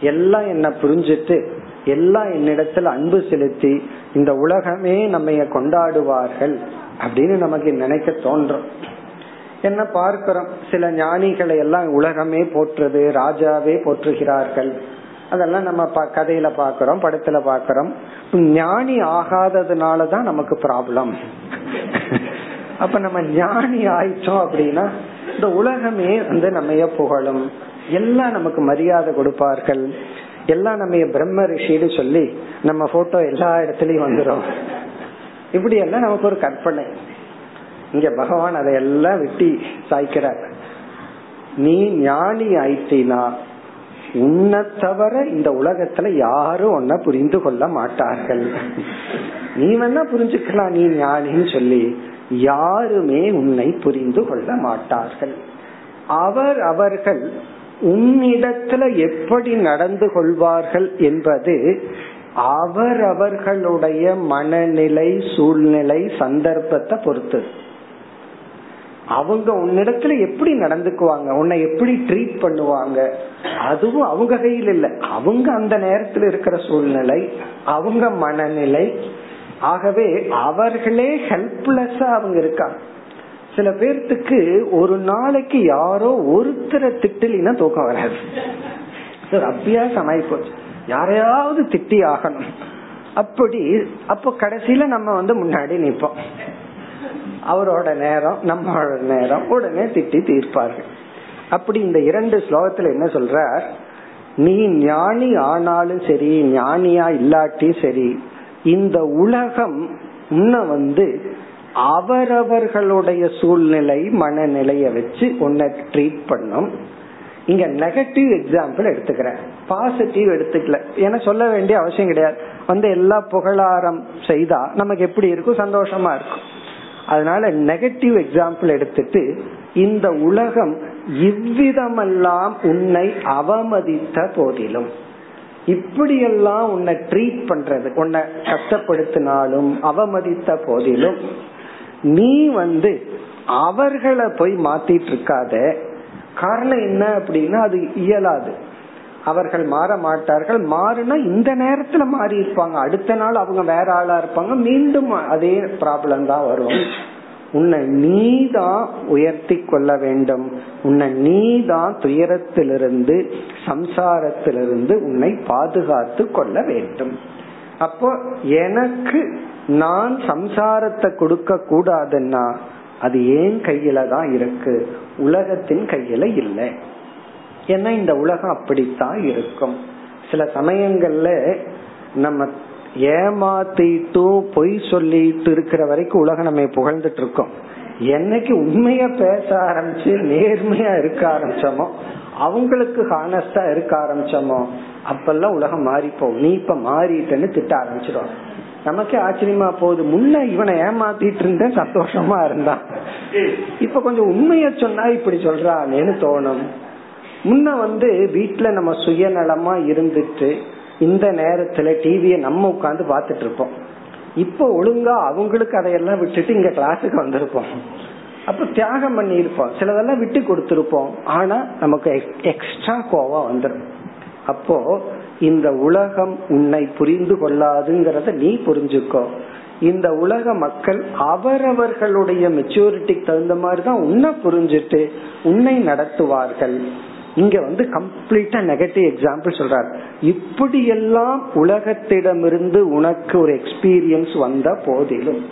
எல்லாம் என்ன புரிஞ்சிட்டு எல்லாம் என்னிடத்துல அன்பு செலுத்தி இந்த உலகமே நம்ம கொண்டாடுவார்கள் அப்படின்னு நமக்கு நினைக்க தோன்றும். என்ன பார்க்கிறோம்? சில ஞானிகளை எல்லாம் உலகமே போற்றுது ராஜாவே போற்றுகிறார்கள். அதெல்லாம் நம்ம கதையில பாக்கிறோம் படத்துல பாக்கிறோம் ஞானி ஆகாததுனாலதான் நமக்கு ப்ராப்ளம் அப்ப நம்ம ஞானி ஆயிட்டோம் அப்படின்னா இந்த உலகமே வந்து நம்ம புகழும். எல்லாம் நமக்கு மரியாதை கொடுப்பார்கள். எல்லாம் நம்ம பிரம்ம ரிஷின்னு சொல்லி நம்ம போட்டோ எல்லா இடத்துலயும் வந்துடும் இப்படி எல்லாம் நமக்கு ஒரு கற்பனை. இங்க பகவான் அதையெல்லாம் வெட்டி சாய்க்கிறார். நீ ஞானி ஆயிட்டினா உன்னை தவிர இந்த உலகத்துல யாரும் உன்ன புரிந்து கொள்ள மாட்டார்கள். நீ வேணா புரிஞ்சுக்கலாம் நீ ஞானின்னு சொல்லி யாருமே உன்னை புரிந்து கொள்ள மாட்டார்கள். அவர் அவர்கள் உன்னிடத்துல எப்படி நடந்து கொள்வார்கள் என்பது அவர் அவர்களுடைய மனநிலை சூழ்நிலை சந்தர்ப்பத்தை பொறுத்து அவங்க உன்னிடத்துல எப்படி நடந்துக்குவாங்க? உன்னை எப்படி ட்ரீட் பண்ணுவாங்க? அதுவும் அவங்க கையில் இல்ல. அவங்க அந்த நேரத்தில் இருக்கிற சூழ்நிலை அவங்க மனநிலை. ஆகவே அவர்களே ஹெல்ப்லெஸ்ஸா அவங்க இருக்காங்க. சில பேர்த்துக்கு ஒரு நாளைக்கு யாரோ ஒருத்தரை திட்டலினா தூக்கம் வராது. அபியாசம் ஆயிப்போச்சு யாரையாவது திட்டி ஆகணும் அப்படி அப்போ கடைசியில நம்ம வந்து முன்னாடி நிற்போம் அவரோட நேரம் நம்மளோட நேரம் உடனே திட்டி தீர்ப்பார்கள். அப்படி இந்த இரண்டு ஸ்லோகத்துல என்ன சொல்ற நீ ஞானி ஆனாலும் சரி ஞானியா இல்லாட்டி சரி இந்த உலகம் உன்னை வந்து அவரவர்களுடைய சூழ்நிலை மனநிலைய வச்சு உன்னை ட்ரீட் பண்ணும். இங்க நெகட்டிவ் எக்ஸாம்பிள் எடுத்துக்கிறேன். பாசிட்டிவ் எடுத்துக்கல. ஏன்னா சொல்ல வேண்டிய அவசியம் கிடையாது. வந்து எல்லா புகழாரம் செய்தா நமக்கு எப்படி இருக்கும்? சந்தோஷமா இருக்கும். அதனால நெகட்டிவ் எக்ஸாம்பிள் எடுத்துட்டு இந்த உலகம் இவ்விதமெல்லாம் உன்னை அவமதித்த போதிலும் இப்படியெல்லாம் உன்னை ட்ரீட் பண்றது உன்னை கஷ்டப்படுத்தினாலும் அவமதித்த போதிலும் நீ வந்து அவர்களை போய் மாத்திட்டு இருக்காத. காரணம் என்ன அப்படின்னா அது இயலாது. அவர்கள் மாற மாட்டார்கள். மாறினா இந்த நேரத்துல மாறி இருப்பாங்க. அடுத்த நாள் அவங்க வேற ஆளா இருப்பாங்க. மீண்டும் அதே ப்ராப்ளம் தான் வரும். உன்னை நீதான் உயர்த்தி கொள்ள வேண்டும். உன்னை நீதான் துயரத்திலிருந்து சம்சாரத்திலிருந்து உன்னை பாதுகாத்து கொள்ள வேண்டும். அப்போ எனக்கு நான் சம்சாரத்தை கொடுக்க கூடாதுன்னா அது ஏன் கையில தான் இருக்கு? உலகத்தின் கையில இல்லை. ஏன்னா இந்த உலகம் அப்படித்தான் இருக்கும். சில சமயங்கள்ல நம்ம ஏமாத்திட்டும் பொய் சொல்லிட்டு இருக்கிற வரைக்கும் உலகம் நம்ம புகழ்ந்துட்டு இருக்கோம். என்னைக்கு உண்மைய பேச ஆரம்பிச்சு நேர்மையா இருக்க ஆரம்பிச்சோமோ அவங்களுக்கு ஹானஸ்டா இருக்க ஆரம்பிச்சோமோ அப்பெல்லாம் உலகம் மாறிப்போம். நீ இப்ப மாறிட்டேன்னு திட்ட ஆரம்பிச்சிடும் நமக்கே ஆச்சரியமா போகுது. முன்ன இவனை ஏமாத்திட்டு இருந்தேன் சந்தோஷமா இருந்தான். இப்ப கொஞ்சம் உண்மைய சொன்னா இப்படி சொல்றானேன்னு தோணும். முன்ன வந்து வீட்டுல நம்ம சுயநலமா இருந்துட்டு இந்த நேரத்துல டிவிய நம்ம உட்காந்து பாத்துட்டு இருப்போம். இப்ப ஒழுங்கா அவங்களுக்கு அதையெல்லாம் விட்டுட்டு இங்க கிளாஸுக்கு வந்திருப்போம். அப்ப தியாகம் பண்ணி இருப்போம் சிலதெல்லாம் விட்டு கொடுத்திருப்போம். ஆனா நமக்கு எக்ஸ்ட்ரா கோவம் வந்துடும் அப்போ இந்த உலகம் உன்னை புரிந்து கொள்ளாதுங்கிறத நீ புரிஞ்சுக்கோ. இந்த உலக மக்கள் அவரவர்களுடைய மெச்சூரிட்டிக்கு தகுந்த மாதிரி தான் உன்னை புரிஞ்சுட்டு உன்னை நடத்துவார்கள். இங்க வந்து கம்ப்ளீட்டா நெகட்டிவ் எக்ஸாம்பிள் சொல்றாரு. இப்படி எல்லாம் உலகத்திடமிருந்து உனக்கு ஒரு எக்ஸ்பீரியன்ஸ் வந்த போதிலும்.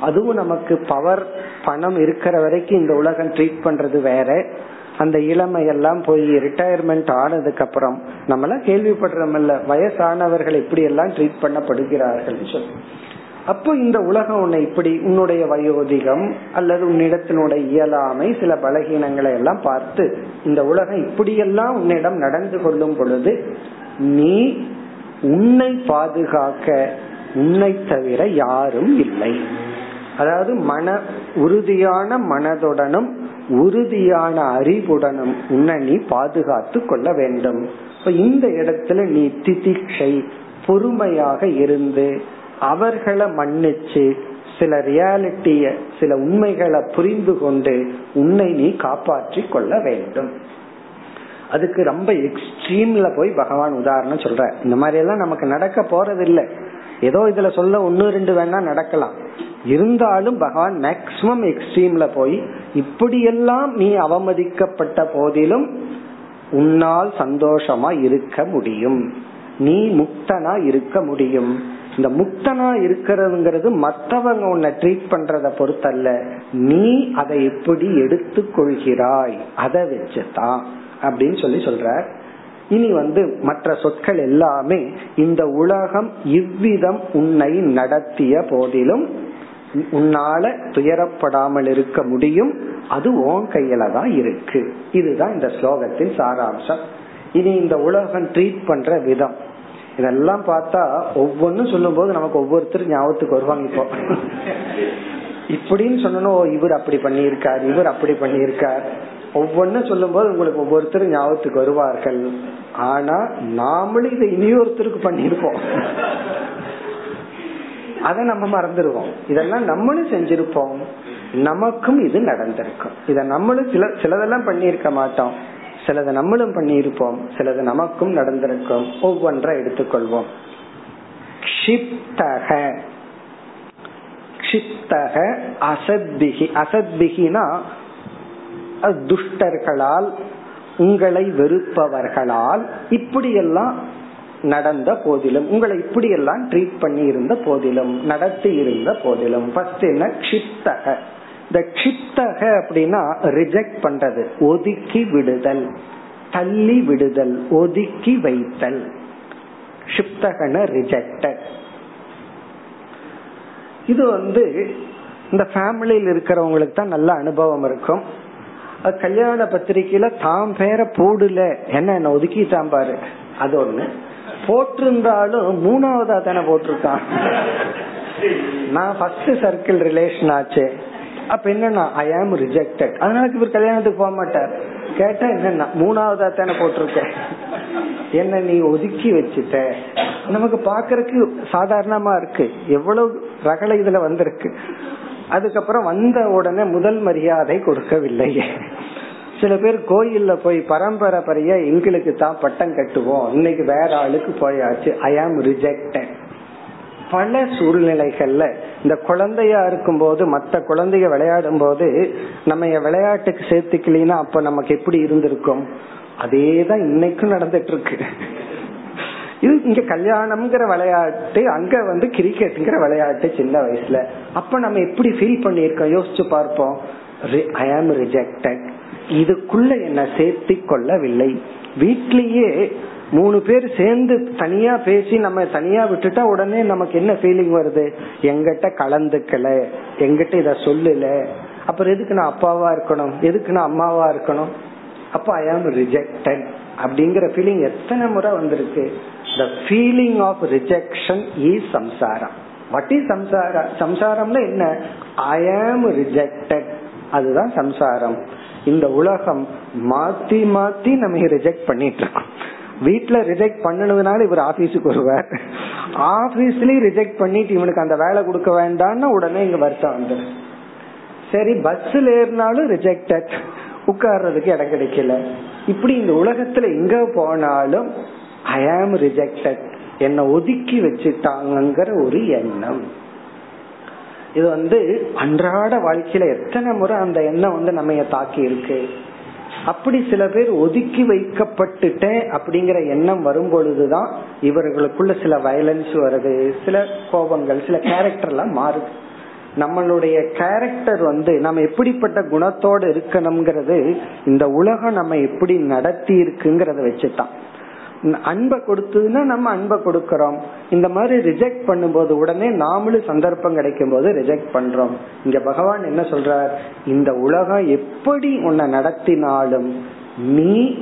அதுவும் நமக்கு பவர் பணம் இருக்கிற வரைக்கும் இந்த உலகம் ட்ரீட் பண்றது வேற. அந்த இளமை எல்லாம் போய் ரிட்டையர்மெண்ட் ஆனதுக்கு அப்புறம் நம்மளாம் கேள்விப்படுறோம்ல வயசானவர்கள் எப்படி எல்லாம் ட்ரீட் பண்ணப்படுகிறார்கள் சொல்லி அப்போ இந்த உலகம் உன்னை இப்படி உன்னுடைய வயோதிகம் அல்லது உன்னிடத்தினுடைய இயலாமை சில பலகீனங்களை எல்லாம் பார்த்து இந்த உலகம் இப்படியெல்லாம் உன்னிடம் நடந்து கொள்ளும் பொழுது நீ உன்னை பாதுகாக்க உன்னை தவிர யாரும் இல்லை. அதாவது மன உறுதியான மனதுடனும் உறுதியான அறிவுடனும் உன்னை நீ பாதுகாத்து கொள்ள வேண்டும். இந்த இடத்துல நீ திதிக்ஷை பொறுமையாக இருந்து அவர்களை மன்னிச்சு சில ரியாலிட்டிய சில உண்மைகளை புரிந்து கொண்டு உன்னை நீ காப்பாற்றி கொள்ள வேண்டும். அதுக்கு ரொம்ப எக்ஸ்ட்ரீம்ல போய் பகவான் உதாரணம் சொல்ற இந்த மாதிரி எல்லாம் நமக்கு நடக்க போறது இல்லை ஏதோ இதுல சொல்ல ஒன்னு ரெண்டு வேணா நடக்கலாம். இருந்தாலும் பகவான் மேக்சிமம் எக்ஸ்ட்ரீம்ல போய் இப்படியெல்லாம் நீ அவமதிக்கப்பட்ட போதிலும் உன்னால் சந்தோஷமா இருக்க முடியும். நீ முக்தனா இருக்க முடியும். இந்த முக்தனா இருக்கிறதுங்கிறது மற்றவங்க உன்னை ட்ரீட் பண்றத பொறுத்தல்ல. நீ அதை எப்படி எடுத்துக்கொள்கிறாய்? அதை வச்சுதான் அப்படின்னு சொல்லி சொல்ற இனி வந்து மற்ற சொற்கள் எல்லாமே இந்த உலகம் இவ்விதம் உன்னை நடத்திய போதிலும் உன்னால துயரப்படாமல் இருக்க முடியும். அது ஓன் கையில தான் இருக்கு. இதுதான் இந்த ஸ்லோகத்தின் சாராம்சம். இனி இந்த உலகம் ட்ரீட் பண்ற விதம். இதெல்லாம் பார்த்தா ஒவ்வொன்னும் சொல்லும் போது நமக்கு ஒவ்வொருத்தர் ஞாபகத்துக்கு வருவாங்க இப்போ. இப்படின்னு சொன்னோம் இவர் அப்படி பண்ணியிருக்கார் இவர் அப்படி பண்ணியிருக்கார். ஒவ்வொன்னு சொல்லும் போது உங்களுக்கு ஒவ்வொருத்தரும் ஞாபகத்துக்கு வருவார்கள். ஆனா நாமளும் இதை இனியொருத்தருக்கு பண்ணிருப்போம் அதை நம்ம மறந்துடுவோம். இதெல்லாம் நம்மளும் செஞ்சிருப்போம். நமக்கும் இது நடந்திருக்கும். இத நம்மளும் சில சிலதெல்லாம் பண்ணியிருக்க மாட்டோம். சிலது நம்மளும் பண்ணியிருப்போம் சிலது நமக்கும் நடந்திருக்கும். ஒவ்வொன்றை எடுத்துக்கொள்வோம். க்ஷிப்தக. க்ஷிப்தக அசத்பிகி. அசத்பிகினா துஷ்டர்களால் உங்களை வெறுப்பவர்களால் இப்படியெல்லாம் நடந்த போதிலும் உங்களை இப்படியெல்லாம் ட்ரீட் பண்ணி இருந்த போதிலும் நடத்தி இருந்த போதிலும். ஃபர்ஸ்ட் என்ன? க்ஷிப்தக. இந்த கிப்தக அப்படின்னா ரிஜெக்ட் பண்றது ஒதுக்கி விடுதல் தள்ளி விடுதல் ஒதுக்கி வைத்தல். க்ஷிப்தகன ரிஜெக்டட் இது வந்து இந்த ஃபேமிலியில் இருக்கிறவங்களுக்கு தான் நல்ல அனுபவம் இருக்கும். கல்யாண பத்திரிகையில தாம் பேர போடல. என்ன என்ன ஒதுக்கிட்டான் பாரு. அது ஒண்ணு. போட்டிருந்தாலும் மூணாவதா தானே போட்டிருக்கான். நான் ஃபர்ஸ்ட் சர்க்கிள் ரிலேஷன் ஆச்சு. அப்ப என்னன்னா ஐ ஆம் ரிஜெக்டட் அதனால இவர் கல்யாணத்துக்கு போக மாட்டார். கேட்டா என்னன்னா மூணாவதா தானே போட்டிருக்கேன் என்ன நீ ஒதுக்கி வச்சுட்ட. நமக்கு பாக்குறதுக்கு சாதாரணமா இருக்கு. எவ்வளவு ரகலை இதுல வந்திருக்கு. அதுக்கப்புறம் வந்த உடனே முதல் மரியாதை கொடுக்கவில்லை. சில பேர் கோயில்ல போய் பரம்பரை பரிய எங்களுக்கு தான் பட்டம் கட்டுவோம். இன்னைக்கு வேற ஆளுக்கு போயாச்சு. ஐ ஆம் ரிஜெக்டட் பல சூழ்நிலைகள்ல இந்த குழந்தையா இருக்கும் போது மற்ற குழந்தைய விளையாடும் போது நம்ம விளையாட்டுக்கு சேர்த்துக்கலனா அப்ப நமக்கு எப்படி இருந்திருக்கும்? அதே தான் இன்னைக்கும் நடந்துட்டு இருக்கு இது இங்க கல்யாணம்ங்கிற விளையாட்டு அங்க வந்து கிரிக்கெட்டுங்கிற விளையாட்டு சின்ன வயசுல. அப்ப நம்ம எப்படி ஃபீல் பண்ணிருக்கோம் யோசிச்சு பார்ப்போம். ஐ ஆம் ரிஜெக்டட் இதுக்குள்ள என்ன சேர்த்தி கொள்ளவில்லை வீட்லயே மூணு பேர் சேர்ந்து தனியா பேசி நம்ம தனியா விட்டுட்டா உடனே நமக்கு என்ன ஃபீலிங் வருது? எங்கிட்ட கலந்துக்கல. எங்கிட்ட இத சொல்லல. அப்புறம் எதுக்கு நான் அப்பாவா இருக்கணும்? எதுக்கு நான் அம்மாவா இருக்கணும்? அப்ப ஐ ஆம் ரிஜெக்டட் அப்படிங்கிற ஃபீலிங் எத்தனை முறை வந்திருக்கு? The feeling of rejection is சம்சாரம் வாட் இஸ் சம்சாரா சம்சாரம்னா என்ன? ஐ ஆம் ரிஜெக்டட் அதுதான் சம்சாரம் இந்த உலகம் மாத்தி மாத்தி நம்ம ரிஜெக்ட் பண்ணிட்டு இருக்கோம். வீட்டுல ரிஜெக்ட் பண்ணனதுனால இவர் ஆபீஸுக்கு வருவார். ஆபீஸ்லயும் ரிஜெக்ட் பண்ணிட்டு இவனுக்கு அந்த வேலை கொடுக்க வேண்டாம்னா உடனே இங்க வருத்தம் வந்துடும் சரி பஸ்ல ஏறினாலும் ரிஜெக்டட் உட்கார்றதுக்கு இடம் கிடைக்கல. இப்படி இந்த உலகத்துல எங்க போனாலும் ஐ ஆம் ரிஜெக்டட் என்ன ஒதுக்கி வச்சுட்டாங்கிற ஒரு எண்ணம். இது வந்து அன்றாட வாழ்க்கையில எத்தனை முறை அந்த எண்ணம் வந்து நம்ம தாக்கி இருக்கு அப்படி சில பேர் ஒதுக்கி வைக்கப்பட்டுட்டேன் அப்படிங்கிற எண்ணம் வரும் பொழுதுதான் இவர்களுக்குள்ள சில வயலன்ஸ் வருது சில கோபங்கள் சில கேரக்டர் எல்லாம் மாறுது. நம்மளுடைய கேரக்டர் வந்து நம்ம எப்படிப்பட்ட குணத்தோடு இருக்கணும்ங்கிறது இந்த உலகம் நம்ம எப்படி நடத்தி இருக்குங்கிறத வச்சுதான். அன்பை கொடுத்ததுன்னா நம்ம அன்பை கொடுக்கறோம். இந்த மாதிரி ரிஜெக்ட் பண்ணும்போது உடனே நாமளும் சந்தர்ப்பம் கிடைக்கும் போது ரிஜெக்ட் பண்றோம். இங்க பகவான் என்ன சொல்றார்? இந்த உலகம் எப்படி உன்னை நடத்தினாலும் நீ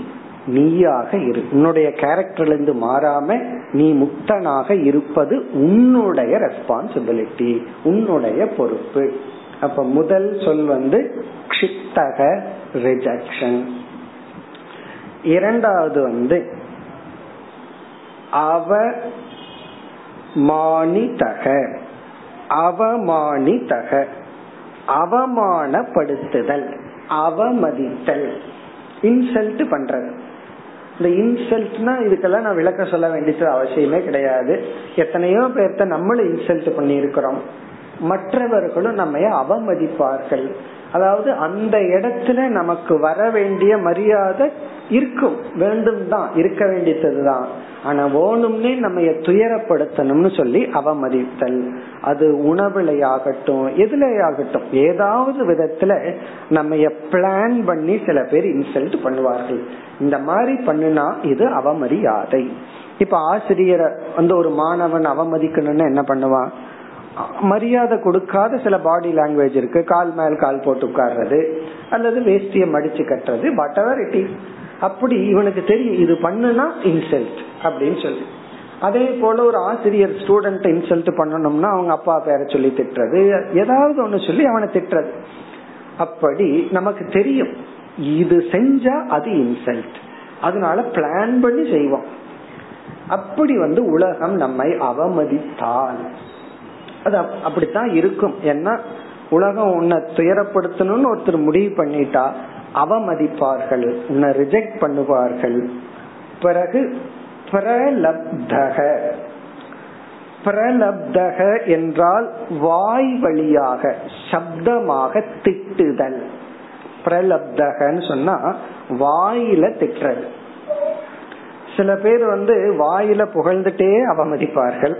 நீயாக இரு. உன்னுடைய கேரக்டர்ல இருந்து மாறாம நீ முக்தனாக இருப்பது உன்னுடைய ரெஸ்பான்சிபிலிட்டி உன்னுடைய பொறுப்பு. அப்ப முதல் சொல் வந்து க்ஷிப்தக ரிஜெக்ஷன் இரண்டாவது வந்து அவமானிதக. அவமானிதக. அவமானப்படுத்துதல். அவமதித்தல். இன்சல்ட் பண்றது. இந்த இன்சல்ட்னா இதுக்கெல்லாம் நான் விளக்க சொல்ல வேண்டியது அவசியமே கிடையாது. எத்தனையோ பேர்த்த நம்மளும் இன்சல்ட் பண்ணி இருக்கிறோம் மற்றவர்களும் நம்ம அவமதிப்பார்கள். அதாவது அந்த இடத்துல நமக்கு வர வேண்டிய மரியாதை இருக்கும். வேண்டும் தான் இருக்க வேண்டியதுதான் ஆனா வேணும்னே நம்ம துயரப்படுத்தணும்னு சொல்லி அவமதித்தல். அது உணவுலையாகட்டும் எதுலையாகட்டும் ஏதாவது விதத்துல நம்ம பிளான் பண்ணி சில பேர் இன்சல்ட் பண்ணுவார்கள். இந்த மாதிரி பண்ணுனா இது அவமரியாதை. இப்ப ஆசிரியரை வந்து ஒரு மாணவன் அவமதிக்கணும்னு என்ன பண்ணுவான்? மரியாதை கொடுக்காத சில பாடி லாங்குவேஜ் இருக்கு. கால் மேல் கால் போட்டு உட்கார்றது அல்லது வேஷ்டியை மடிச்சு கட்டுறது வாட் எவர் இட் இஸ் அப்படி இவனுக்கு தெரியும் இது பண்ணுனா இன்சல்ட் அப்படின்னு சொல்லி. அதே போல ஒரு ஆசிரியர் ஸ்டூடெண்ட் இன்சல்ட் பண்ணணும்னா அவங்க அப்பா பேரை சொல்லி திட்டுறது ஏதாவது ஒண்ணு சொல்லி அவனை திட்டுறது. அப்படி நமக்கு தெரியும் இது செஞ்சா அது இன்சல்ட் அதனால பிளான் பண்ணி செய்வோம். அப்படி வந்து உலகம் நம்மை அவமதித்தால். அது அப்படித்தான் இருக்கும். ஏன்னா உலகம் உன்னை துயரப்படுத்தணும்னு ஒருத்தர் முடிவு பண்ணிட்டா அவமதிப்பார்கள் உன்னை ரிஜெக்ட் பண்ணுவார்கள். பிறகு பிரலப்தக. பிரலப்தக என்றால் வாய் வழியாக சப்தமாக திட்டுதல். பிரலப்தகன்னு சொன்னா வாயில திட்டுறது. சில பேர் வந்து வாயில புகழ்ந்துட்டே அவமதிப்பார்கள்.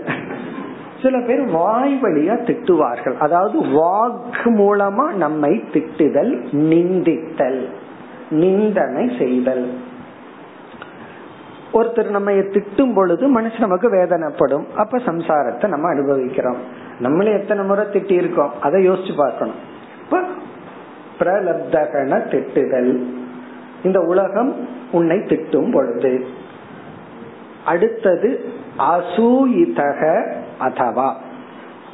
சில பேர் வாய் வழியா திட்டுவார்கள். அதாவது வாக்கு மூலமா நம்மை திட்டுதல் நிந்தித்தல் நிந்தனை செய்தல். ஒருத்தர் நம்ம திட்டும் பொழுது மனசு நமக்கு வேதனைப்படும். அப்ப சம்சாரத்தை நம்ம அனுபவிக்கிறோம். நம்மளே எத்தனை முறை திட்டி இருக்கோம் அதை யோசிச்சு பார்க்கணும். இப்ப பிரலப்தகன திட்டுதல். இந்த உலகம் உன்னை திட்டும் பொழுது. அடுத்தது அசூயிதக அதவா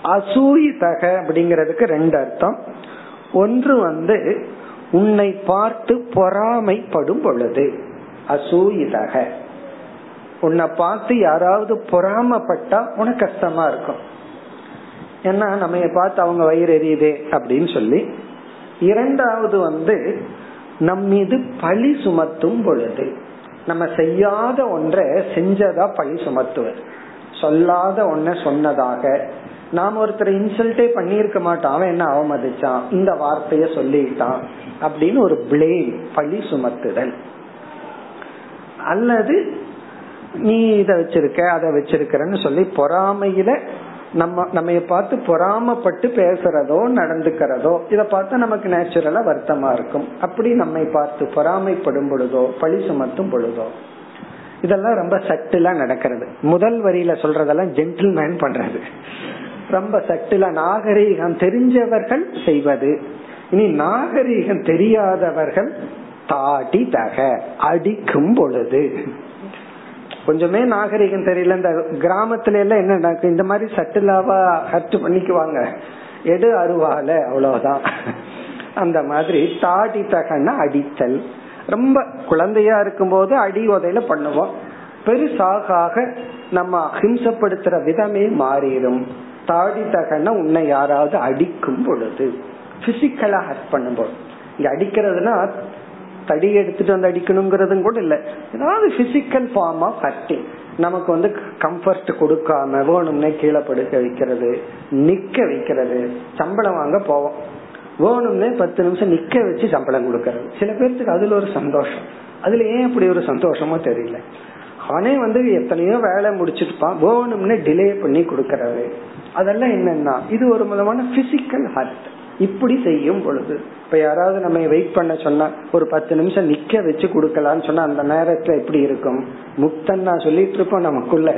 அசூயிதக அப்படிங்கிறதுக்கு ரெண்டு அர்த்தம். ஒன்று வந்து உன்னை பார்த்து பொறாமைப்படும் பொழுது அசூயிதக. உன்னை பார்த்து யாராவது பொறாமப்பட்டா உனக்கு கஷ்டமா இருக்கும். ஏன்னா நம்ம பார்த்து அவங்க வயிறு எரியுதே அப்படின்னு சொல்லி. இரண்டாவது வந்து நம் மீது பழி சுமத்தும் பொழுது நம்ம செய்யாத ஒன்றை செஞ்சதா பழி சுமத்துவர் சொல்லாத ஒன்ன சொன்னதாக. நாம் ஒருத்தர் இன்சல்ட்டே பண்ணிருக்க மாட்டோம். அவன் என்ன அவமதிச்சான்? இந்த வார்த்தைய சொல்லிட்டான் அப்படின்னு ஒரு பிளேம் பழி சுமத்துதல். அல்லது நீ இத வச்சிருக்க அதை வச்சிருக்கிறன்னு சொல்லி பொறாமையில நம்ம நம்ம பார்த்து பொறாமப்பட்டு பேசுறதோ நடந்துக்கிறதோ இத பார்த்தா நமக்கு நேச்சுரலா வருத்தமா இருக்கும். அப்படி நம்மை பார்த்து பொறாமைப்படும் பொழுதோ பழி சுமத்தும் பொழுதோ இதெல்லாம் ரொம்ப சட்டிலா நடக்கிறது. முதல் வரியில சொல்றதெல்லாம் ஜென்டில்மேன் பண்றது. ரொம்ப சட்டிலா நாகரீகம் தெரிஞ்சவர்கள் செய்வது. இனி நாகரீகம் தெரியாதவர்கள் தாடி தக அடிக்கும் பொழுது. கொஞ்சமே நாகரிகம் தெரியல இந்த கிராமத்துல எல்லாம் என்ன நடக்கும் இந்த மாதிரி சட்டிலாவா ஹர்ட் பண்ணிக்குவாங்க. எடு அருவால அவ்வளவுதான். அந்த மாதிரி தாடி தகன அடித்தல். ரொம்ப குழந்தையா இருக்கும் போது அடி உதையில பண்ணுவோம். பெருசாக நம்ம அஹிம்சப்படுத்துற விதமே மாறிடும். தாடி தகன உன்னை யாராவது அடிக்கும் பொழுது பிசிக்கலா ஹர்ட் பண்ணும்போது. இங்க அடிக்கிறதுனா தடி எடுத்துட்டு வந்து அடிக்கணுங்கிறதும் கூட இல்ல. ஏதாவது பிசிக்கல் ஃபார்ம் ஆஃப் ஹர்டிங் நமக்கு வந்து கம்ஃபர்ட் கொடுக்காம வேணும்னே கீழே படுக்க வைக்கிறது நிக்க வைக்கிறது சம்பளம் வாங்க போவோம். வேணும்னே பத்து நிமிஷம் நிக்க வச்சு சம்பளம் கொடுக்கறது. சில பேர்த்துக்கு அதுல ஒரு சந்தோஷம். அதுல ஏன் அப்படி ஒரு சந்தோஷமோ தெரியல. அவனே வந்து எத்தனையோ வேலை முடிச்சிருப்பான். வேணும்னே டிலே பண்ணி கொடுக்கறது அதெல்லாம் என்னன்னா இது ஒரு விதமான பிசிக்கல் ஹர்ட் இப்படி செய்யும் பொழுது இப்ப யாராவது நம்ம வெயிட் பண்ண சொன்னா ஒரு பத்து நிமிஷம் நிக்க வச்சு கொடுக்கலாம்னு சொன்னா அந்த நேரத்துல எப்படி இருக்கும்? முக்தன் நான் சொல்லிட்டு இருப்போம் நமக்குள்ள.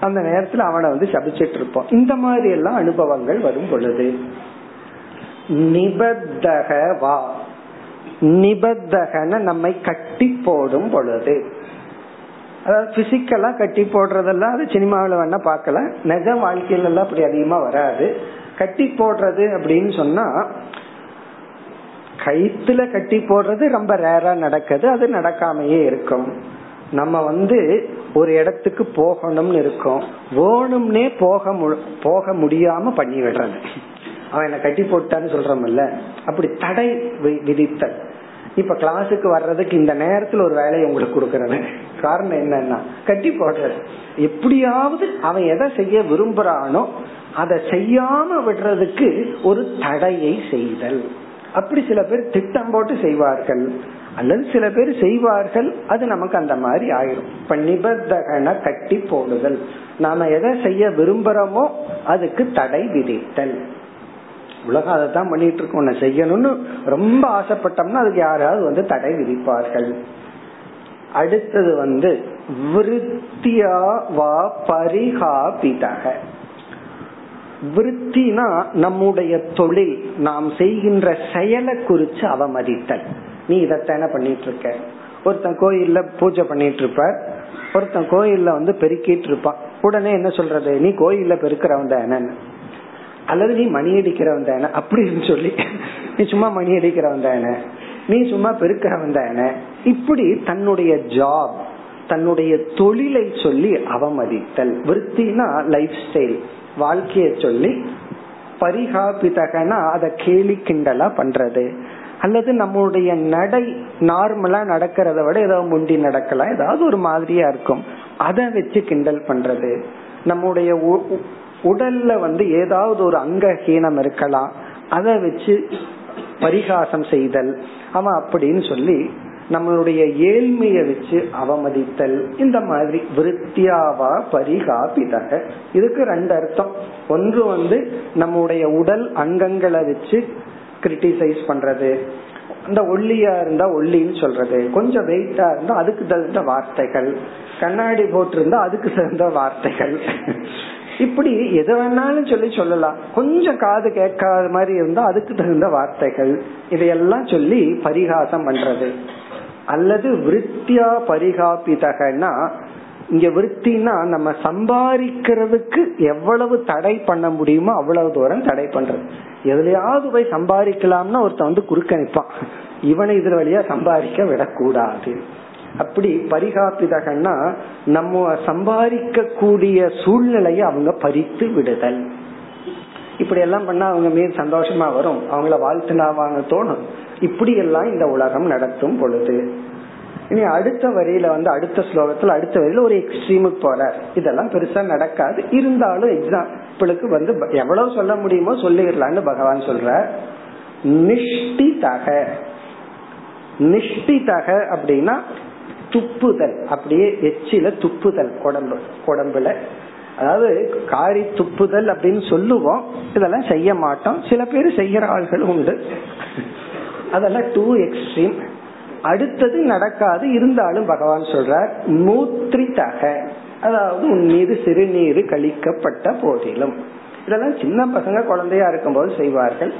அந்த நேரத்துல அவனை வந்து சபிச்சிட்டு இருப்போம். இந்த மாதிரி எல்லாம் அனுபவங்கள் வரும் பொழுது. நிபத்தகவா நிபத்தகன நம்மை கட்டி போடும் பொழுது. அதாவது பிசிக்கலா கட்டி போடுறதெல்லாம் அது சினிமாவில வேணா பார்க்கல நிஜ வாழ்க்கையில எல்லாம் அப்படி அதிகமா வராது. கட்டி போடுறது அப்படின்னு சொன்னா கைத்துல கட்டி போடுறது ரொம்ப ரேரா நடக்குது. அது நடக்காமையே இருக்கும். நம்ம வந்து ஒரு இடத்துக்கு போகணும்னு இருக்கோம். வேணும்னே போக போக முடியாம பண்ணி விடுறது அவன் என்ன கட்டி போட்டான்னு சொல்றோம்ல. அப்படி தடை விதித்தல். இப்ப கிளாஸுக்கு வர்றதுக்கு இந்த நேரத்துல ஒரு வேலையை உங்களுக்கு கொடுக்கறது காரணம் என்னன்னா கட்டி போடுறது. எப்படியாவது அவன் எதை செய்ய விரும்புறானோ அதை செய்யாம விடுறதுக்கு ஒரு தடையை செய்தல். அப்படி சில பேர் திட்டம் போட்டு செய்வார்கள். அல்லது சில பேர் செய்வார்கள் அது நமக்கு அந்த மாதிரி ஆயிரும். இப்ப நிபந்தகன கட்டி போடுதல். நாம எதை செய்ய விரும்புறோமோ அதுக்கு தடை விதித்தல். உலகம் அதை தான் பண்ணிட்டு இருக்கோம் செய்யணும்னு ரொம்ப ஆசைப்பட்டோம்னா அதுக்கு யாராவது வந்து தடை விதிப்பார்கள். அடுத்தது வந்து விருத்தியா வா பரிகாபிதக. விருத்தினா நம்முடைய தொழில் நாம் செய்கின்ற செயலை குறிச்சு அவமதித்தல். நீ இதத்தான பண்ணிட்டு இருக்க ஒருத்தன் கோயில்ல பூஜை பண்ணிட்டு இருப்பார் ஒருத்தன் கோயில்ல வந்து பெருக்கிட்டு இருப்பான் உடனே என்ன சொல்றது? நீ கோயில்ல பெருக்கிறவன் தானே அல்லது நீ மணி அடிக்கிறவன் தானே? அப்படின்னு சொல்லி நீ சும்மா மணி அடிக்கிறவன் தானே? நீ சும்மா பெருக்கிறவன் தானே? இப்படி தன்னுடைய ஜாப் தன்னுடைய தொழிலை சொல்லி அவமதித்தல். விற்பினா லைஃப் ஸ்டைல் வாழ்க்கையை சொல்லி பரிகாபிதகனா அதை கேலி கிண்டலா பண்றது. அல்லது நம்மளுடைய நடை நார்மலா நடக்கிறத விட ஏதாவது முண்டி நடக்கலாம். ஏதாவது ஒரு மாதிரியா இருக்கும். அதை வச்சு கிண்டல் பண்றது. நம்முடைய உடல்ல வந்து ஏதாவது ஒரு அங்கஹீனம் இருக்கலாம் அதை வச்சு பரிகாசம் செய்தல். அவன் அப்படின்னு சொல்லி நம்மளுடைய ஏழ்மைய வச்சு அவமதித்தல். இந்த மாதிரி விருத்தியாவா பரிகாபிதக. இதுக்கு ரெண்டு அர்த்தம். ஒன்று வந்து நம்முடைய உடல் அங்கங்களை வச்சு கிரிட்டிசைஸ் பண்றது. இந்த ஒல்லியா இருந்தா ஒல்லின்னு சொல்றது. கொஞ்சம் வெயிட்டா இருந்தா அதுக்கு தகுந்த வார்த்தைகள். கண்ணாடி போட்டிருந்தா அதுக்கு தகுந்த வார்த்தைகள். இப்படி எது வேணாலும் சொல்லி சொல்லலாம். கொஞ்சம் காது கேட்காத மாதிரி இருந்தா அதுக்கு தகுந்த வார்த்தைகள். இதையெல்லாம் சொல்லி பரிகாசம் பண்றது. அல்லது விருத்தியா பரிகாபிதகன்னா இங்க விருத்தினா நம்ம சம்பாதிக்கிறதுக்கு எவ்வளவு தடை பண்ண முடியுமோ அவ்வளவு தூரம் தடை பண்றது. எதுலயாவது போய் சம்பாதிக்கலாம்னா ஒருத்தன் வந்து குறுக்க நிப்பான். இவனை இதுல வழியா சம்பாதிக்க விடக்கூடாது. அப்படி பரிகாப்பிதகன்னா நம்ம சம்பாதிக்க கூடிய சூழ்நிலையை அவங்க பறித்து விடுதல். இப்படி எல்லாம் பண்ணா அவங்க மீது சந்தோஷமா வரும். அவங்கள வாழ்த்துனாவாங்க தோணும். இப்படி எல்லாம் இந்த உலகம் நடத்தும் பொழுது. இனி அடுத்த வரியில வந்து அடுத்த ஸ்லோகத்துல அடுத்த வரியில ஒரு எக்ஸ்ட்ரீமுக்கு போறார். இதெல்லாம் பெருசா நடக்காது. இருந்தாலும் எக்ஸாம்பிளுக்கு வந்து எவ்வளவு சொல்ல முடியுமோ சொல்லிடலான்னு பகவான் சொல்ற நிஷ்டிதக. நிஷ்டிதக அப்படின்னா துப்புதல். அப்படியே எச்சில துப்புதல் உடம்பு உடம்புல அதாவது காரி துப்புதல் அப்படின்னு சொல்லுவோம். இதெல்லாம் செய்ய மாட்டோம். சில பேர் செய்யற ஆள்கள் உண்டு. அதெல்லாம் டூ எக்ஸ்ட்ரீம் அடுத்தது நடக்காது. இருந்தாலும் பகவான் சொல்றார் மூத்ரிதக அதாவது உன் மீது சிறுநீர் கழிக்கப்பட்ட போதிலும். இதெல்லாம் சின்ன பசங்க குழந்தையா இருக்கும் போது செய்வார்கள்.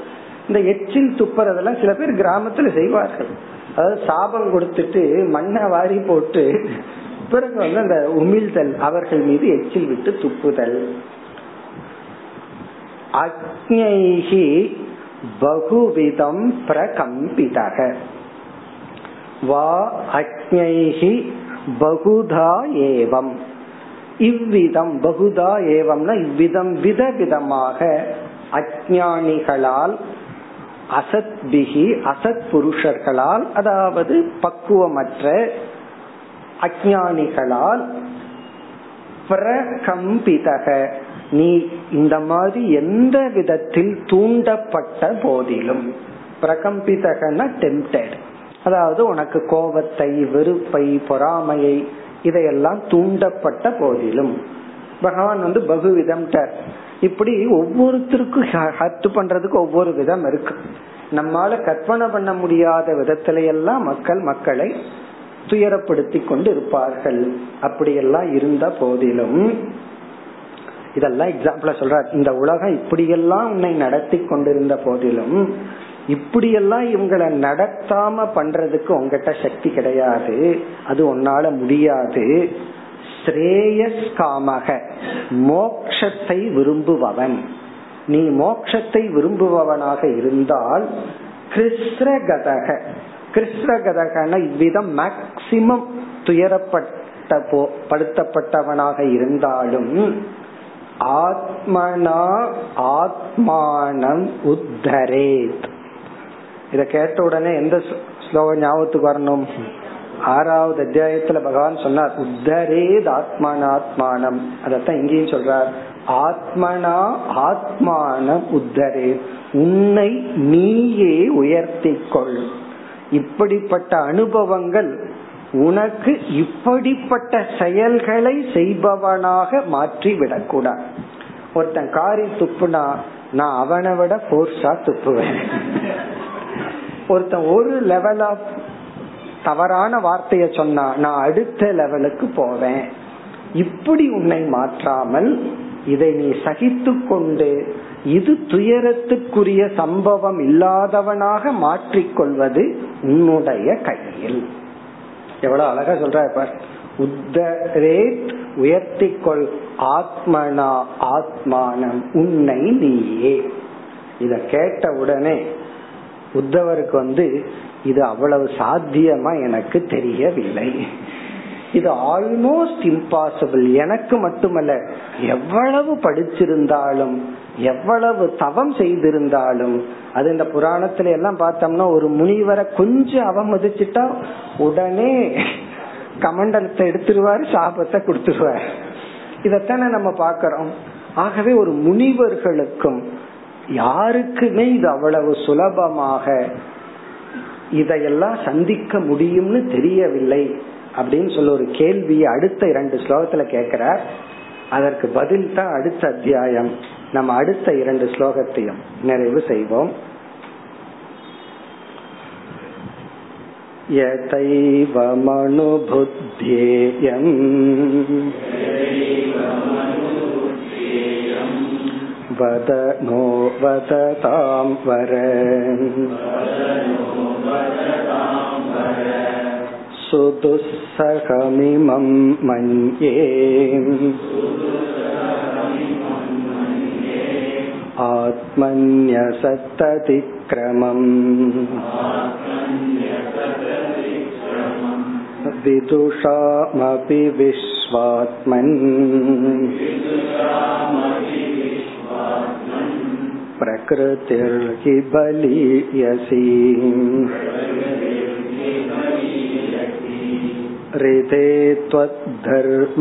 இந்த எச்சில் துப்புறதெல்லாம் சில பேர் கிராமத்துல செய்வார்கள். அதாவது சாபம் கொடுத்துட்டு மண்ணை வாரி போட்டு பிறகு வந்து அந்த உமிழ்தல் அவர்கள் மீது எச்சில் விட்டு துப்புதல். அக்ஞைகி பகுவிதம் பிரகம்பிதக. வா அக்ஞைகி பகுதா ஏவம். இவ்விதம் பகுதா ஏவம்னா இவ்விதம் விதவிதமாக அஜானிகளால் அசத்பிகி அசத் புருஷர்களால் அதாவது பக்குவமற்ற அஜானிகளால் பிரகம்பிதக. நீ இந்த மாதிரி எந்த விதத்தில் தூண்டப்பட்ட போதிலும் பிரகம்பிதகன டெம்டட் அதாவது உனக்கு கோபத்தை வெறுப்பை பொறாமையை இதையெல்லாம் தூண்டப்பட்ட போதிலும். பகவான் வந்து பகுவிதம் இப்படி ஒவ்வொருத்தருக்கும் ஹர்ட் பண்றதுக்கு ஒவ்வொரு விதம் இருக்கு. நம்மால கற்பனை பண்ண முடியாத விதத்தில எல்லாம் மக்கள் மக்களை துயரப்படுத்தி கொண்டு இருப்பார்கள். அப்படியெல்லாம் இருந்த போதிலும் இதெல்லாம் எக்ஸாம்பிள சொல்ற இந்த உலகம் இப்படியெல்லாம் உன்னை நடத்தி கொண்டிருந்த போதிலும் இப்படியெல்லாம் இவங்களை நடத்தாம பண்றதுக்கு உங்ககிட்ட சக்தி கிடையாது. அது உன்னால முடியாது. ஸ்ரேயஸ் காமக மோக்ஷத்தை விரும்புபவன். நீ மோக்ஷத்தை விரும்புபவனாக இருந்தால் கிருஷ்ணகதக கிருஷ்ணகதகன இவ்விதம் மேக்சிமம் துயரப்பட்ட போ படுத்தப்பட்டவனாக இருந்தாலும் ஆத்மனா ஆத்மானம் உத்தரேத். இத கேட்ட உடனே எந்த ஸ்லோகம் ஞாபகத்துக்கு வரணும்? ஆறாவது அத்தியாயத்துல பகவான் சொன்னார் உத்தரேத் ஆத்மானாத்மானம். அதத்தான் இங்கேயும் சொல்றார். ஆத்மனா ஆத்மானம் உத்தரே உன்னை நீயே உயர்த்தி கொள் இப்படிப்பட்ட அனுபவங்கள் உனக்கு இப்படிப்பட்ட செயல்களை செய்பவனாக மாற்றி விடக்கூடாது ஒருத்தன் காரி துப்புனா நான் அவனை விட போர்ஸா துப்புவேன். ஒருத்தன் ஒரு லெவல் ஆஃப் தவறான வார்த்தைய சொன்னா நான் அடுத்த லெவலுக்கு போவேன். இப்படி உன்னை மாற்றாமல் இதை நீ சகித்து கொண்டு இது துயரத்துக்குரிய சம்பவம் இல்லாதவனாக மாற்றிக்கொள்வது உன்னுடைய கையில். எவ்வளவு அழகா சொல்ற உத்தரேத் உயர்த்திக்கொள் ஆத்மனா ஆத்மானம் உன்னை நீயே. இத கேட்ட உடனே உத்தவருக்கு வந்து இது அவ்வளவு சாத்தியமா எனக்கு தெரியவில்லை. இது ஆல்மோஸ்ட் இம்பாசிபிள் எனக்கு மட்டுமல்ல எவ்வளவு படிச்சிருந்தாலும் எவ்வளவு தவம் செய்திருந்தாலும் அது இந்த புராணத்துல எல்லாம் பார்த்தோம்னா ஒரு முனிவரை கொஞ்சம் அவமதிச்சுட்டா உடனே கமண்டலத்தை எடுத்துருவாரு சாபத்தை கொடுத்துருவார். இதத்தானே நம்ம பாக்கிறோம் ஆகவே ஒரு முனிவர்களுக்கும் யாருக்குமே இது அவ்வளவு சுலபமாக இதையெல்லாம் சந்திக்க முடியும்னு தெரியவில்லை அப்படின்னு சொல்ல ஒரு கேள்வியை அடுத்த இரண்டு ஸ்லோகத்துல கேட்கிறார் அதற்கு பதில் தான் அடுத்த அத்தியாயம் நம்ம அடுத்த இரண்டு ஸ்லோகத்தையும் நிறைவு செய்வோம் यथैवमनुभुध्येयम् वद नो वदतां वर सुदुःसहमिमं मन्ये आत्मन्यसत्ततिक्रमम् विदुषामपि विश्वात्मन् प्रकृतिर्हि बलीयसी हृदे त्वद्धर्मनितरान्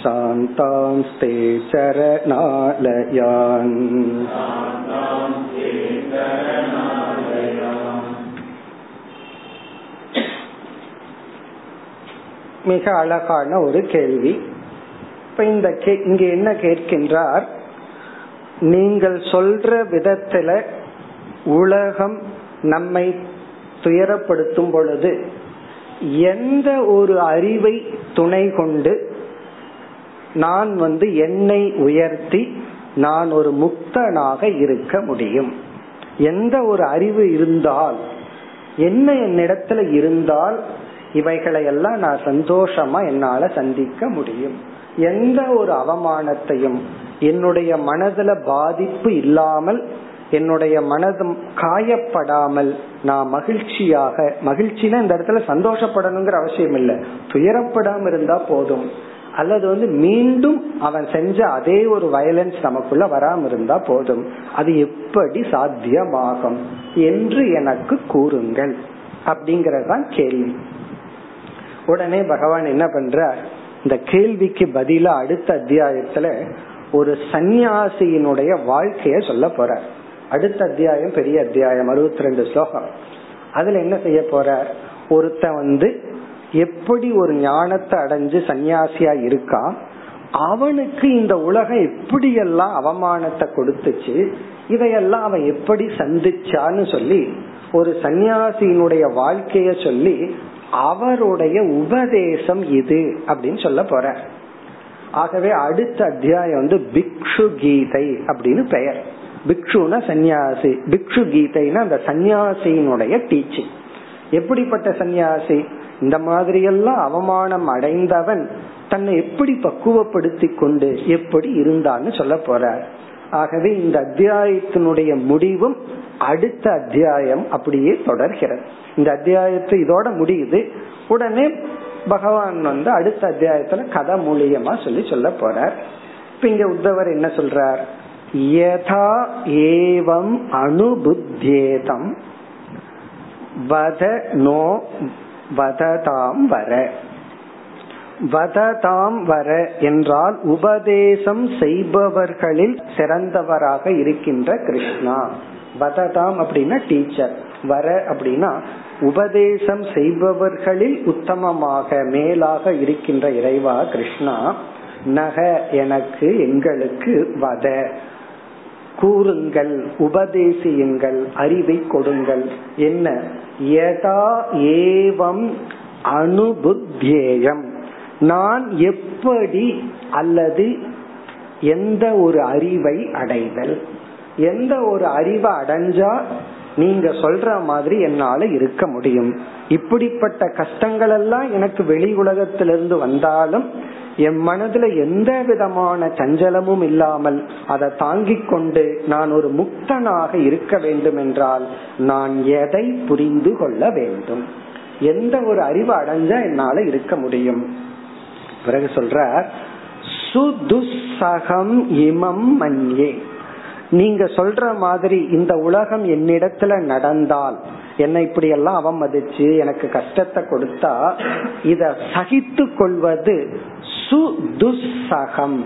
शान्तांस्ते चरणालयान् மிக அழகான ஒரு கேள்வி இப்ப இந்த இங்க என்ன கேட்கின்றார்? நீங்கள் சொல்ற விதத்துல உலகம் நம்மை துயரப்படுத்தும் பொழுது எந்த ஒரு அறிவை துணை கொண்டு நான் வந்து என்னை உயர்த்தி நான் ஒரு முக்தனாக இருக்க முடியும்? எந்த ஒரு அறிவு இருந்தால் என்ன என்னிடத்துல இருந்தால் இவைகளை எல்லாம் நான் சந்தோஷமா என்னால சந்திக்க முடியும். எந்த ஒரு அவமானத்தையும் என்னுடைய மனதுல பாதிப்பு இல்லாமல் என்னுடைய மனதும் காயப்படாமல் நான் மகிழ்ச்சியாக மகிழ்ச்சினா இந்த இடத்துல சந்தோஷப்படணுங்கிற அவசியம் இல்லை. துயரப்படாம இருந்தா போதும். அல்லது வந்து மீண்டும் அவன் செஞ்ச அதே ஒரு வயலன்ஸ் நமக்குள்ள வராம இருந்தா போதும். அது எப்படி சாத்தியமாகும் என்று எனக்கு கூறுங்கள். அப்படிங்கறதுதான் கேள்வி. உடனே பகவான் என்ன பண்ற இந்த கேள்விக்கு பதிலா அடுத்த அத்தியாயத்துல ஒரு சந்நியாசியினுடைய வாழ்க்கைய சொல்ல போற. அடுத்த அத்தியாயம் பெரிய அத்தியாயம் அறுபத்தி ரெண்டு ஸ்லோகம். அதுல என்ன செய்ய போற? ஒருத்த வந்து எப்படி ஒரு ஞானத்தை அடைஞ்சு சன்னியாசியா இருக்கா? அவனுக்கு இந்த உலகம் எப்படியெல்லாம் அவமானத்தை கொடுத்துச்சு? இதையெல்லாம் அவன் எப்படி சந்திச்சான்னு சொல்லி ஒரு சன்னியாசியினுடைய வாழ்க்கைய சொல்லி அவருடைய உபதேசம் இது அப்படின்னு சொல்ல போற. ஆகவே அடுத்த அத்தியாயம் வந்து பிக்ஷு கீதை அப்படின்னு பெயர். பிக்ஷுனா சன்னியாசி பிக்ஷு கீதைனா அந்த சன்னியாசியினுடைய டீச்சிங் எப்படிப்பட்ட சன்னியாசி இந்த மாதிரி எல்லாம் அவமானம் அடைந்தவன் தன்னை எப்படி பக்குவப்படுத்தி கொண்டு எப்படி இருந்தான்னு சொல்ல போறார் ஆகவே இந்த அத்தியாயத்தினுடைய முடிவும் அடுத்த அத்தியாயம் அப்படியே தொடர்கிறது. இந்த அத்தியாயத்து இதோட முடியுது. உடனே பகவான் வந்து அடுத்த அத்தியாயத்துல கதை மூலியமா சொல்லி சொல்ல போறார். இப்ப இங்க உத்தவர் என்ன சொல்றார்? யதா ஏவம் அனுபுத்தியேதம் வத நோ வததாம் வர. வததாம் வர என்றால் உபதேசம் செய்பவர்களில் சிறந்தவராக இருக்கின்ற கிருஷ்ணா. வததாம் அப்படின்னா டீச்சர். வர அப்படின்னா உபதேசம் செய்பவர்களில் உத்தமமாக மேலாக இருக்கின்ற இறைவா கிருஷ்ணா நக எனக்கு எங்களுக்கு வத. கூறுங்கள் உபதேசியுங்கள் அறிவை கொடுங்கள். என்ன? யதா ஏவம் அனுபுத்தியேயம் நான் எப்படி அல்லது எந்த ஒரு அறிவை அடைதல்? எந்த ஒரு அறிவை அடைஞ்சா நீங்க சொல்ற மாதிரி என்னால இருக்க முடியும். இப்படிப்பட்ட கஷ்டங்கள் எல்லாம் எனக்கு வெளி உலகத்திலிருந்து வந்தாலும் என் மனதுல எந்த விதமான சஞ்சலமும் இல்லாமல் அதை தாங்கிக் கொண்டு நான் ஒரு முக்தனாக இருக்க வேண்டும் என்றால் நான் எதை புரிந்து கொள்ள வேண்டும்? எந்த ஒரு அறிவு அடைஞ்சா என்னால இருக்க முடியும்? பிறகு சொல்ற சுதுசகம் இமம் மன்யே. நீங்க சொல்ற மாதிரி இந்த உலகம் என்னிடத்துல நடந்தால் என்னை இப்படி எல்லாம் அவமதிச்சு எனக்கு கஷ்டத்தை கொடுத்தா இத சகித்து கொள்வது சுதுசகம்.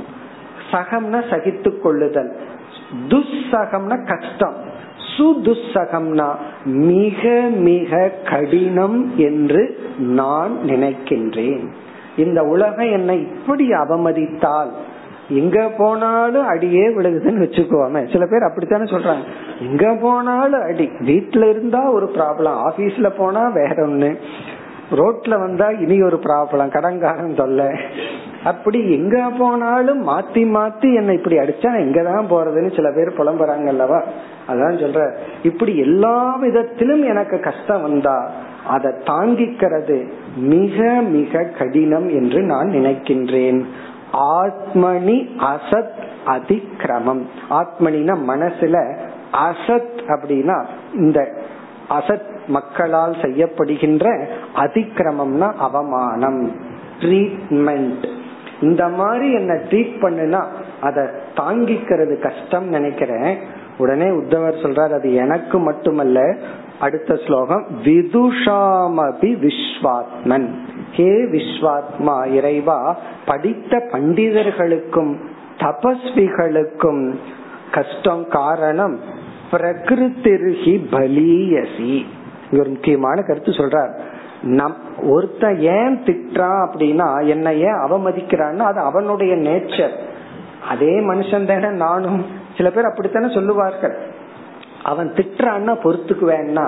சகம்னா சகித்து கொள்ளுதல். துஸ்ஸகம்னா கஷ்டம். சுதுசகம்னா மிக மிக கடினம் என்று நான் நினைக்கின்றேன். இந்த உலகம் என்னை இப்படி அவமதித்தால் எங்க போனாலும் அடியே விழுகுதுன்னு வச்சுக்கோமே. சில பேர் அப்படித்தானே சொல்றாங்க. எங்க போனாலும் அடி. வீட்டுல இருந்தா ஒரு ப்ராப்ளம் ஆபீஸ்ல போனா வேற ஒண்ணு. ரோட்ல வந்தா இனி ஒரு ப்ராப்ளம் கடங்காரன் சொல்ல அப்படி எங்க போனாலும் மாத்தி மாத்தி என்ன இப்படி அடிச்சா எங்கதான் போறதுன்னு சில பேர் புலம்புறாங்க அல்லவா? அதான் சொல்ற. இப்படி எல்லா விதத்திலும் எனக்கு கஷ்டம் வந்தா அதை தாங்கிக்கிறது மிக மிக கடினம் என்று நான் நினைக்கின்றேன். ஆத்மனி அசத் அதிக்கிரமம் ஆத்மனினா மனசுல அசத் அப்படின்னா இந்த அசத் மக்களால் செய்யப்படுகின்ற அதிக்கிரமம்னா அவமானம் ட்ரீட்மெண்ட் இந்த மாதிரி என்ன ட்ரீட் பண்ணுனா அதை தாங்கிக்கிறது கஷ்டம் நினைக்கிறேன். உடனே உத்தவர் சொல்றார் அது எனக்கு மட்டுமல்ல அடுத்த ஸ்லோகம் விதுஷாமபி விஸ்வாத்மன். ஹே விஸ்வாத்மா இறைவா படித்த பண்டிதர்களுக்கும் தபஸ்விகளுக்கும் கஷ்டம் காரணம் பிரகிருத்திருகி பலியசி. ஒரு முக்கியமான கருத்து சொல்றார். நம் ஒருத்த ஏன் திட்டுறான் அப்படின்னா என்ன ஏன் அவமதிக்கிறான்னா அது அவனுடைய நேச்சர். அதே மனுஷன் தானே நானும். சில பேர் அப்படித்தானே சொல்லுவார்கள். அவன் திட்டுறான்னா பொறுத்துக்குவேன்னா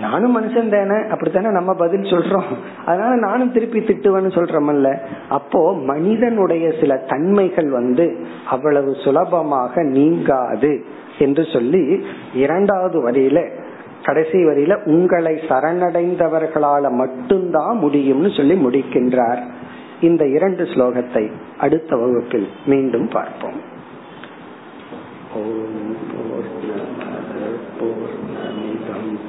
நானும் மனுஷன் தானே அப்படித்தானே நம்ம பதில் சொல்றோம். அதனால நானும் திருப்பி திட்டுவேன்னு சொல்றமல்ல. அப்போ மனிதனுடைய சில தன்மைகள் வந்து அவ்வளவு சுலபமாக நீங்காது என்று சொல்லி இரண்டாவது வரியில கடைசி வரியில உங்களை சரணடைந்தவர்களால மட்டும்தான் முடியும்னு சொல்லி முடிக்கின்றார். இந்த இரண்டு ஸ்லோகத்தை அடுத்த வகுப்பில் மீண்டும் பார்ப்போம். ஓம்.